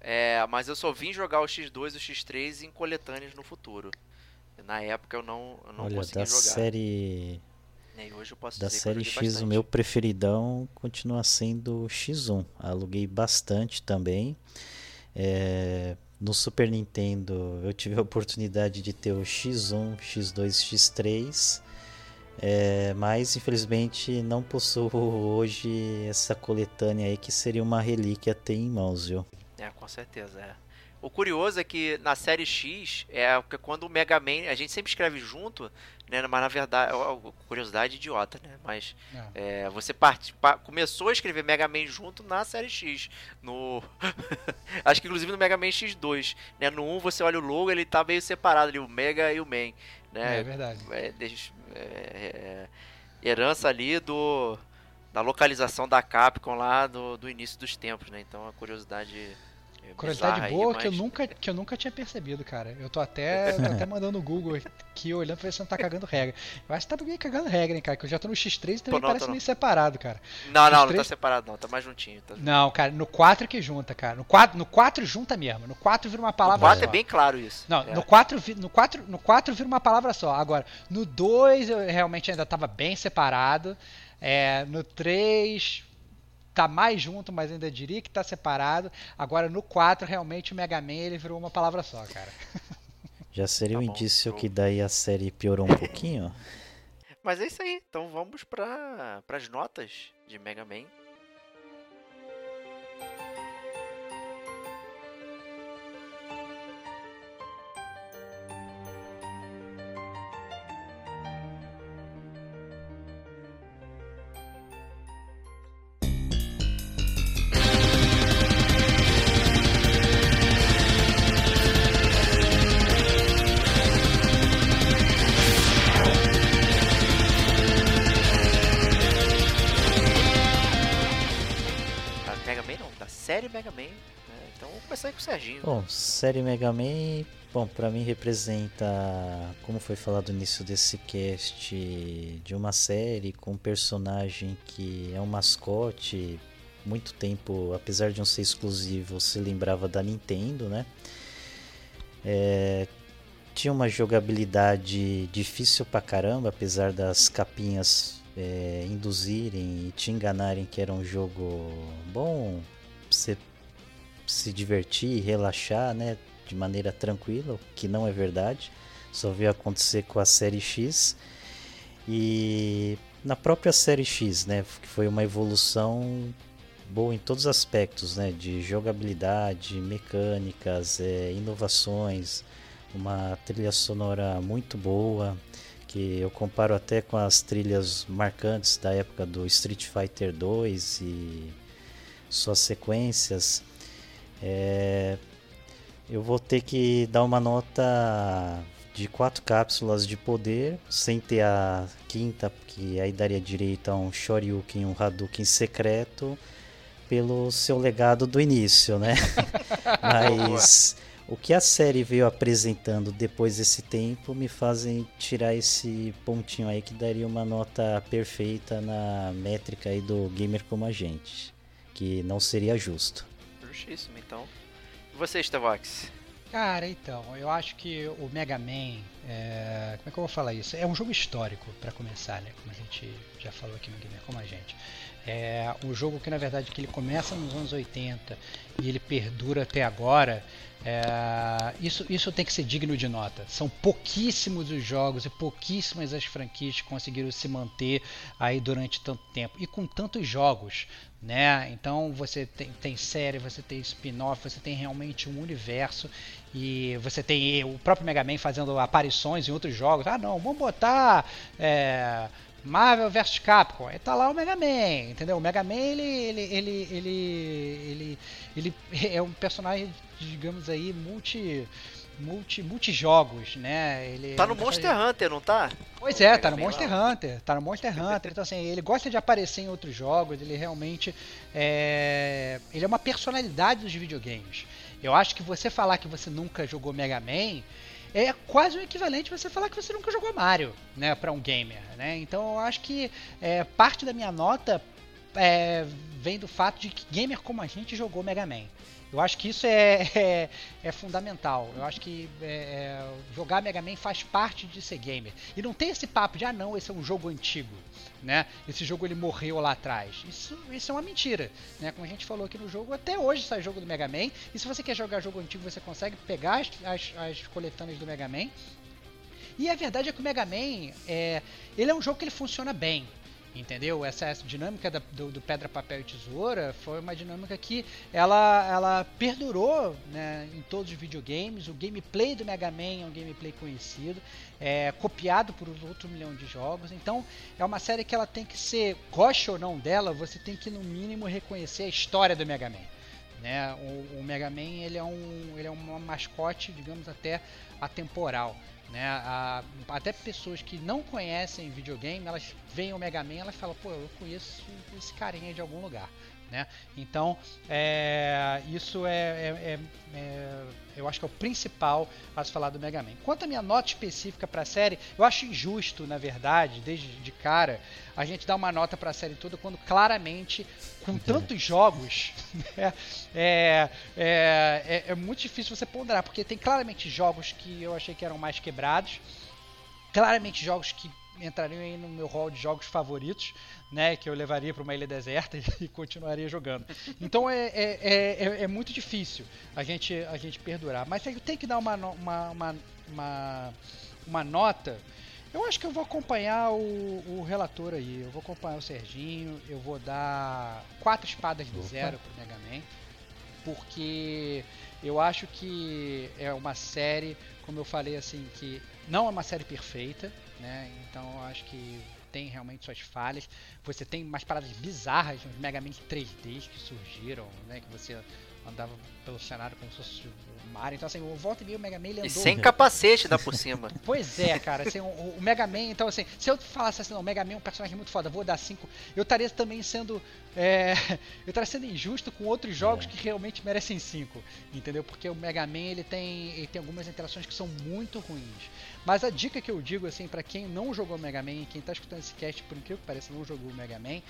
é, mas eu só vim jogar o X2 e o X3 em coletâneas no futuro. Na época eu não, eu não Olha, consegui da jogar. série Posso da série X, joguei o bastante. meu preferidão continua sendo o X1. Aluguei bastante também. É, no Super Nintendo eu tive a oportunidade de ter o X1, X2, X3. é, mas infelizmente não possuo hoje essa coletânea aí que seria uma relíquia ter em mãos, viu? É, com certeza, é. O curioso é que na série X é que quando o Mega Man, a gente sempre escreve junto, né? Mas na verdade, é uma curiosidade idiota, né? Mas É. é, você part... começou a escrever Mega Man junto na série X. No. Acho que inclusive no Mega Man X2. Né? No 1 você olha o logo, ele tá meio separado ali, o Mega e o Man. Né? É verdade. é, é, é, herança ali do da localização da Capcom lá do, do início dos tempos, né? Então a curiosidade é Curiosidade boa que eu nunca, que eu nunca tinha percebido, cara. Eu tô até, tô até mandando o Google aqui, olhando pra ver se não tá cagando regra. Eu acho que tá meio cagando regra, hein, cara. Que eu já tô no X3 e também não, parece meio separado, cara. Não, não, os não tá separado não, tá mais juntinho. Tá... Não, cara, no 4 que junta, cara. No 4, no 4 junta mesmo. No 4 vira uma palavra 4 só. é bem claro isso. Não, é. no 4, vi- no 4, no 4 vira uma palavra só. Agora, no 2 eu realmente ainda tava bem separado. É, no 3 tá mais junto, mas ainda diria que tá separado. Agora no 4 realmente o Mega Man ele virou uma palavra só, cara. Já seria Tá um bom, indício que daí a série piorou um pouquinho. Mas é isso aí. Então vamos para as notas de Mega Man. Bom, série Mega Man, bom, para mim representa, como foi falado no início desse cast, de uma série com um personagem que é um mascote, muito tempo, apesar de não ser exclusivo, se lembrava da Nintendo, né? É, tinha uma jogabilidade difícil pra caramba, apesar das capinhas é, induzirem e te enganarem que era um jogo bom, você se divertir, relaxar, né, de maneira tranquila, o que não é verdade. Só veio acontecer com a série X e na própria série X, né, que foi uma evolução boa em todos os aspectos, né, de jogabilidade, mecânicas, é, inovações, uma trilha sonora muito boa, que eu comparo até com as trilhas marcantes da época do Street Fighter 2 e suas sequências. É, eu vou ter que dar uma nota de quatro cápsulas de poder, sem ter a quinta, que aí daria direito a um Shoryuken, um Hadouken secreto, pelo seu legado do início, né? Mas o que a série veio apresentando depois desse tempo me fazem tirar esse pontinho aí que daria uma nota perfeita na métrica aí do gamer como a gente, que não seria justo. Justíssimo, então. E você, Stevox? Cara, então, eu acho que o Mega Man, é, como é que eu vou falar isso? É um jogo histórico, pra começar, né? Como a gente já falou aqui no Gamer Como a Gente. É um jogo que, na verdade, que ele começa nos anos 80 e ele perdura até agora. É, isso, isso tem que ser digno de nota. São pouquíssimos os jogos e pouquíssimas as franquias que conseguiram se manter aí durante tanto tempo. E com tantos jogos, né? Então você tem, tem série, você tem spin-off, você tem realmente um universo e você tem o próprio Mega Man fazendo aparições em outros jogos. Ah, não, vamos botar é, Marvel vs Capcom. Aí tá lá o Mega Man, entendeu? O Mega Man ele ele ele ele, ele, ele é um personagem, digamos aí, multi multi, multijogos, né? Ele tá no Monster de... Hunter, não tá? Pois é, tá no Monster lá. Hunter, tá no Monster Hunter. Então assim, ele gosta de aparecer em outros jogos, ele realmente é, ele é uma personalidade dos videogames. Eu acho que você falar que você nunca jogou Mega Man é quase o equivalente você falar que você nunca jogou Mario, né, para um gamer, né? Então eu acho que é, parte da minha nota é, vem do fato de que gamer como a gente jogou Mega Man. Eu acho que isso é, é, é fundamental. Eu acho que é, é, jogar Mega Man faz parte de ser gamer. E não tem esse papo de, ah não, esse é um jogo antigo. Né? Esse jogo ele morreu lá atrás. Isso, isso é uma mentira. Né? Como a gente falou aqui no jogo, até hoje sai jogo do Mega Man. E se você quer jogar jogo antigo, você consegue pegar as, as, as coletâneas do Mega Man. E a verdade é que o Mega Man, é, ele é um jogo que ele funciona bem. Entendeu? Essa, essa dinâmica da, do, do, pedra, papel e tesoura foi uma dinâmica que ela, ela perdurou né, em todos os videogames. O gameplay do Mega Man é um gameplay conhecido, é, copiado por outro milhão de jogos. Então é uma série que ela tem que ser, goste ou não dela, você tem que no mínimo reconhecer a história do Mega Man. Né? O, o Mega Man ele é, um, ele é um mascote, digamos, até atemporal. Né? A, até pessoas que não conhecem videogame, elas veem o Mega Man elas falam, pô, eu conheço esse carinha de algum lugar. Né? Então, é, isso é, é, é, é, eu acho que é o principal a se falar do Mega Man. Quanto à minha nota específica para a série, eu acho injusto, na verdade, desde de cara, a gente dar uma nota para a série toda quando claramente, com tantos jogos, né, é, é, é, muito difícil você ponderar, porque tem claramente jogos que eu achei que eram mais quebrados, claramente jogos que entrariam aí no meu hall de jogos favoritos, né, que eu levaria para uma ilha deserta e continuaria jogando. Então é, é, é, é, muito difícil a gente, a gente perdurar. Mas eu tenho que dar uma, uma, uma, uma, uma nota. Eu acho que eu vou acompanhar o, o relator aí. Eu vou acompanhar o Serginho. Eu vou dar quatro espadas de Opa. zero pro Mega Man. Porque eu acho que é uma série, como eu falei assim, que não é uma série perfeita, né? Então eu acho que tem realmente suas falhas. Você tem umas paradas bizarras, uns Mega Man 3Ds que surgiram, né? Que você andava pelo cenário como se fosse o Mario. Então, assim, o volta e meio o Mega Man ele andou. E sem capacete dá por cima. pois é, cara. Assim, o, o, Mega Man, então, assim, se eu falasse assim, não, o Mega Man é um personagem muito foda, vou dar 5, eu estaria também sendo. É, eu estaria sendo injusto com outros jogos é. que realmente merecem 5. Entendeu? Porque o Mega Man ele tem, ele tem algumas interações que são muito ruins. Mas a dica que eu digo, assim, para quem não jogou Mega Man, quem tá escutando esse cast, por incrível que pareça, não jogou Mega Man,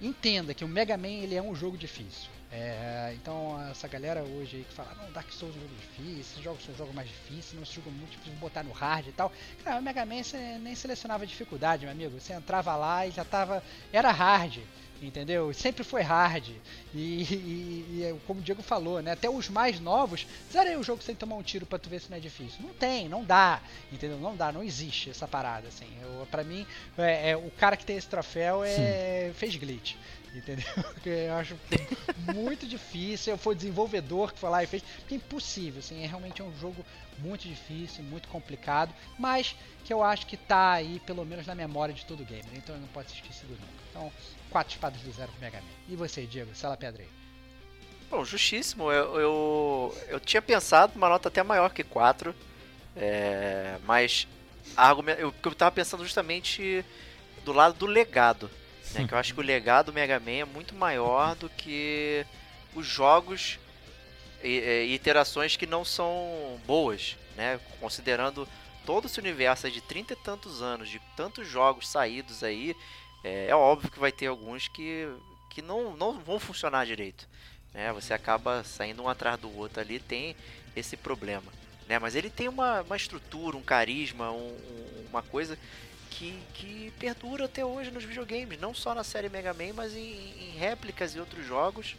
entenda que o Mega Man ele é um jogo difícil. É, então essa galera hoje aí que fala, não, Dark Souls é um jogo difícil, esses jogos são jogos mais difíceis, não se joga muito difícil botar no hard e tal. Cara, o Mega Man você nem selecionava dificuldade, meu amigo. Você entrava lá e já tava. Era hard entendeu? Sempre foi hard. E, e, e, como o Diego falou, né? Até os mais novos, zerei o jogo sem tomar um tiro pra tu ver se não é difícil. Não tem, não dá, entendeu? Não dá, não existe essa parada, assim. Eu, pra mim, é, é o cara que tem esse troféu é, fez glitch. Entendeu? Porque eu acho muito difícil. Foi o desenvolvedor que foi lá e fez. Porque é impossível, assim. É realmente um jogo muito difícil, muito complicado. Mas que eu acho que tá aí, pelo menos na memória de todo gamer. Então eu não pode ser esquecido nunca. Então, quatro espadas de zero pro Mega Man. E você, Diego? Sela Pedra aí. Bom, justíssimo. Eu, eu, eu tinha pensado uma nota até maior que 4. É, mas argumento, eu, eu tava pensando justamente do lado do legado. Né, que eu acho que o legado do Mega Man é muito maior do que os jogos e, e iterações que não são boas. Né, considerando todo esse universo de trinta e tantos anos, de tantos jogos saídos aí, é, é, óbvio que vai ter alguns que, que não, não vão funcionar direito. Né? Você acaba saindo um atrás do outro ali, tem esse problema. Né? Mas ele tem uma, uma estrutura, um carisma, um, um, uma coisa que, que perdura até hoje nos videogames, não só na série Mega Man, mas em, em réplicas e outros jogos.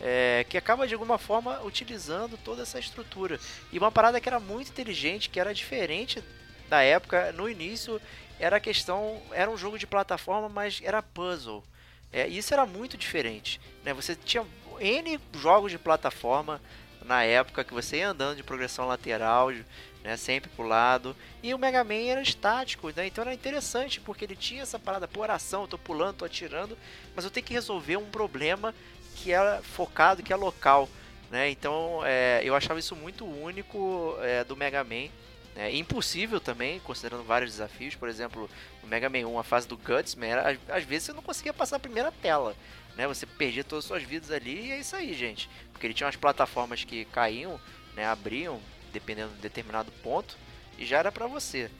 É, que acaba de alguma forma utilizando toda essa estrutura. E uma parada que era muito inteligente, que era diferente da época, no início era a questão, era um jogo de plataforma, mas era puzzle. É, isso era muito diferente. Né? Você tinha N jogos de plataforma na época que você ia andando de progressão lateral, né, sempre pro lado. E o Mega Man era estático, né? Então era interessante, porque ele tinha essa parada, por ação, eu tô pulando, tô atirando, mas eu tenho que resolver um problema que é focado, que é local. Né? Então é, eu achava isso muito único é, do Mega Man. É impossível também, considerando vários desafios. Por exemplo, no Mega Man 1, a fase do Guts, era, às, às vezes você não conseguia passar a primeira tela. Né? Você perdia todas as suas vidas ali e é isso aí, gente. Porque ele tinha umas plataformas que caíam, né, abriam, dependendo de determinado ponto, e já era para você.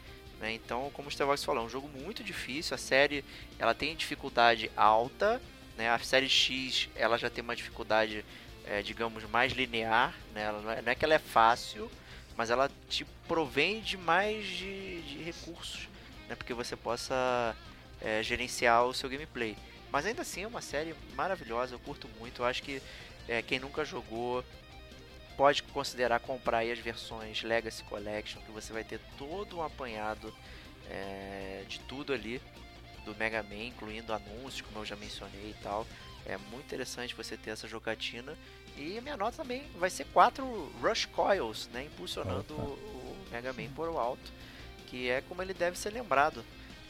Né? Então, como o Stevox falou, é um jogo muito difícil. A série ela tem dificuldade alta. Né? A série X ela já tem uma dificuldade, é, digamos, mais linear. Né? Não, é, não é que ela é fácil, mas ela te provém de mais de, de recursos, né? Porque você possa é, gerenciar o seu gameplay. Mas ainda assim é uma série maravilhosa, eu curto muito. Eu acho que é, quem nunca jogou pode considerar comprar as versões Legacy Collection, que você vai ter todo um apanhado é, de tudo ali do Mega Man, incluindo anúncios, como eu já mencionei e tal. É muito interessante você ter essa jogatina. E a minha nota também vai ser 4 Rush Coils, né? Impulsionando o, o, Mega Man por o alto. Que é como ele deve ser lembrado.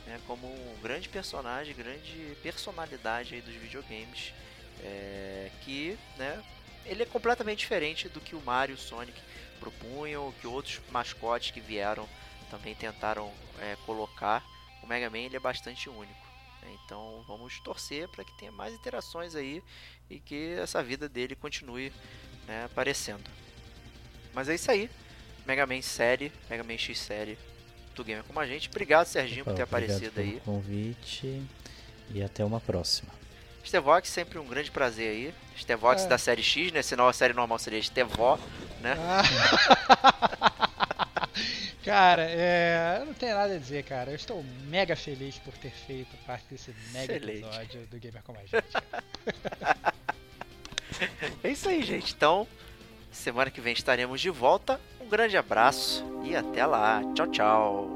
Né, como um grande personagem, grande personalidade aí dos videogames. É, que né, ele é completamente diferente do que o Mario e o Sonic propunham, que outros mascotes que vieram também tentaram é, colocar. O Mega Man ele é bastante único. Né? Então vamos torcer para que tenha mais interações aí e que essa vida dele continue né, aparecendo. Mas é isso aí. Mega Man série, Mega Man X série do Gamer como a gente. Obrigado, Serginho, Opa, por ter aparecido aí. convite e até uma próxima. Stevox, sempre um grande prazer aí. Stevox é. da série X, né? Senão a série normal seria Stevó, né? Ah. cara, é, eu não tenho nada a dizer, cara. Eu estou mega feliz por ter feito parte desse mega Excelente. episódio do Gamer Como a Gente. é isso aí, gente. Então, semana que vem estaremos de volta. Um grande abraço e até lá. Tchau, tchau.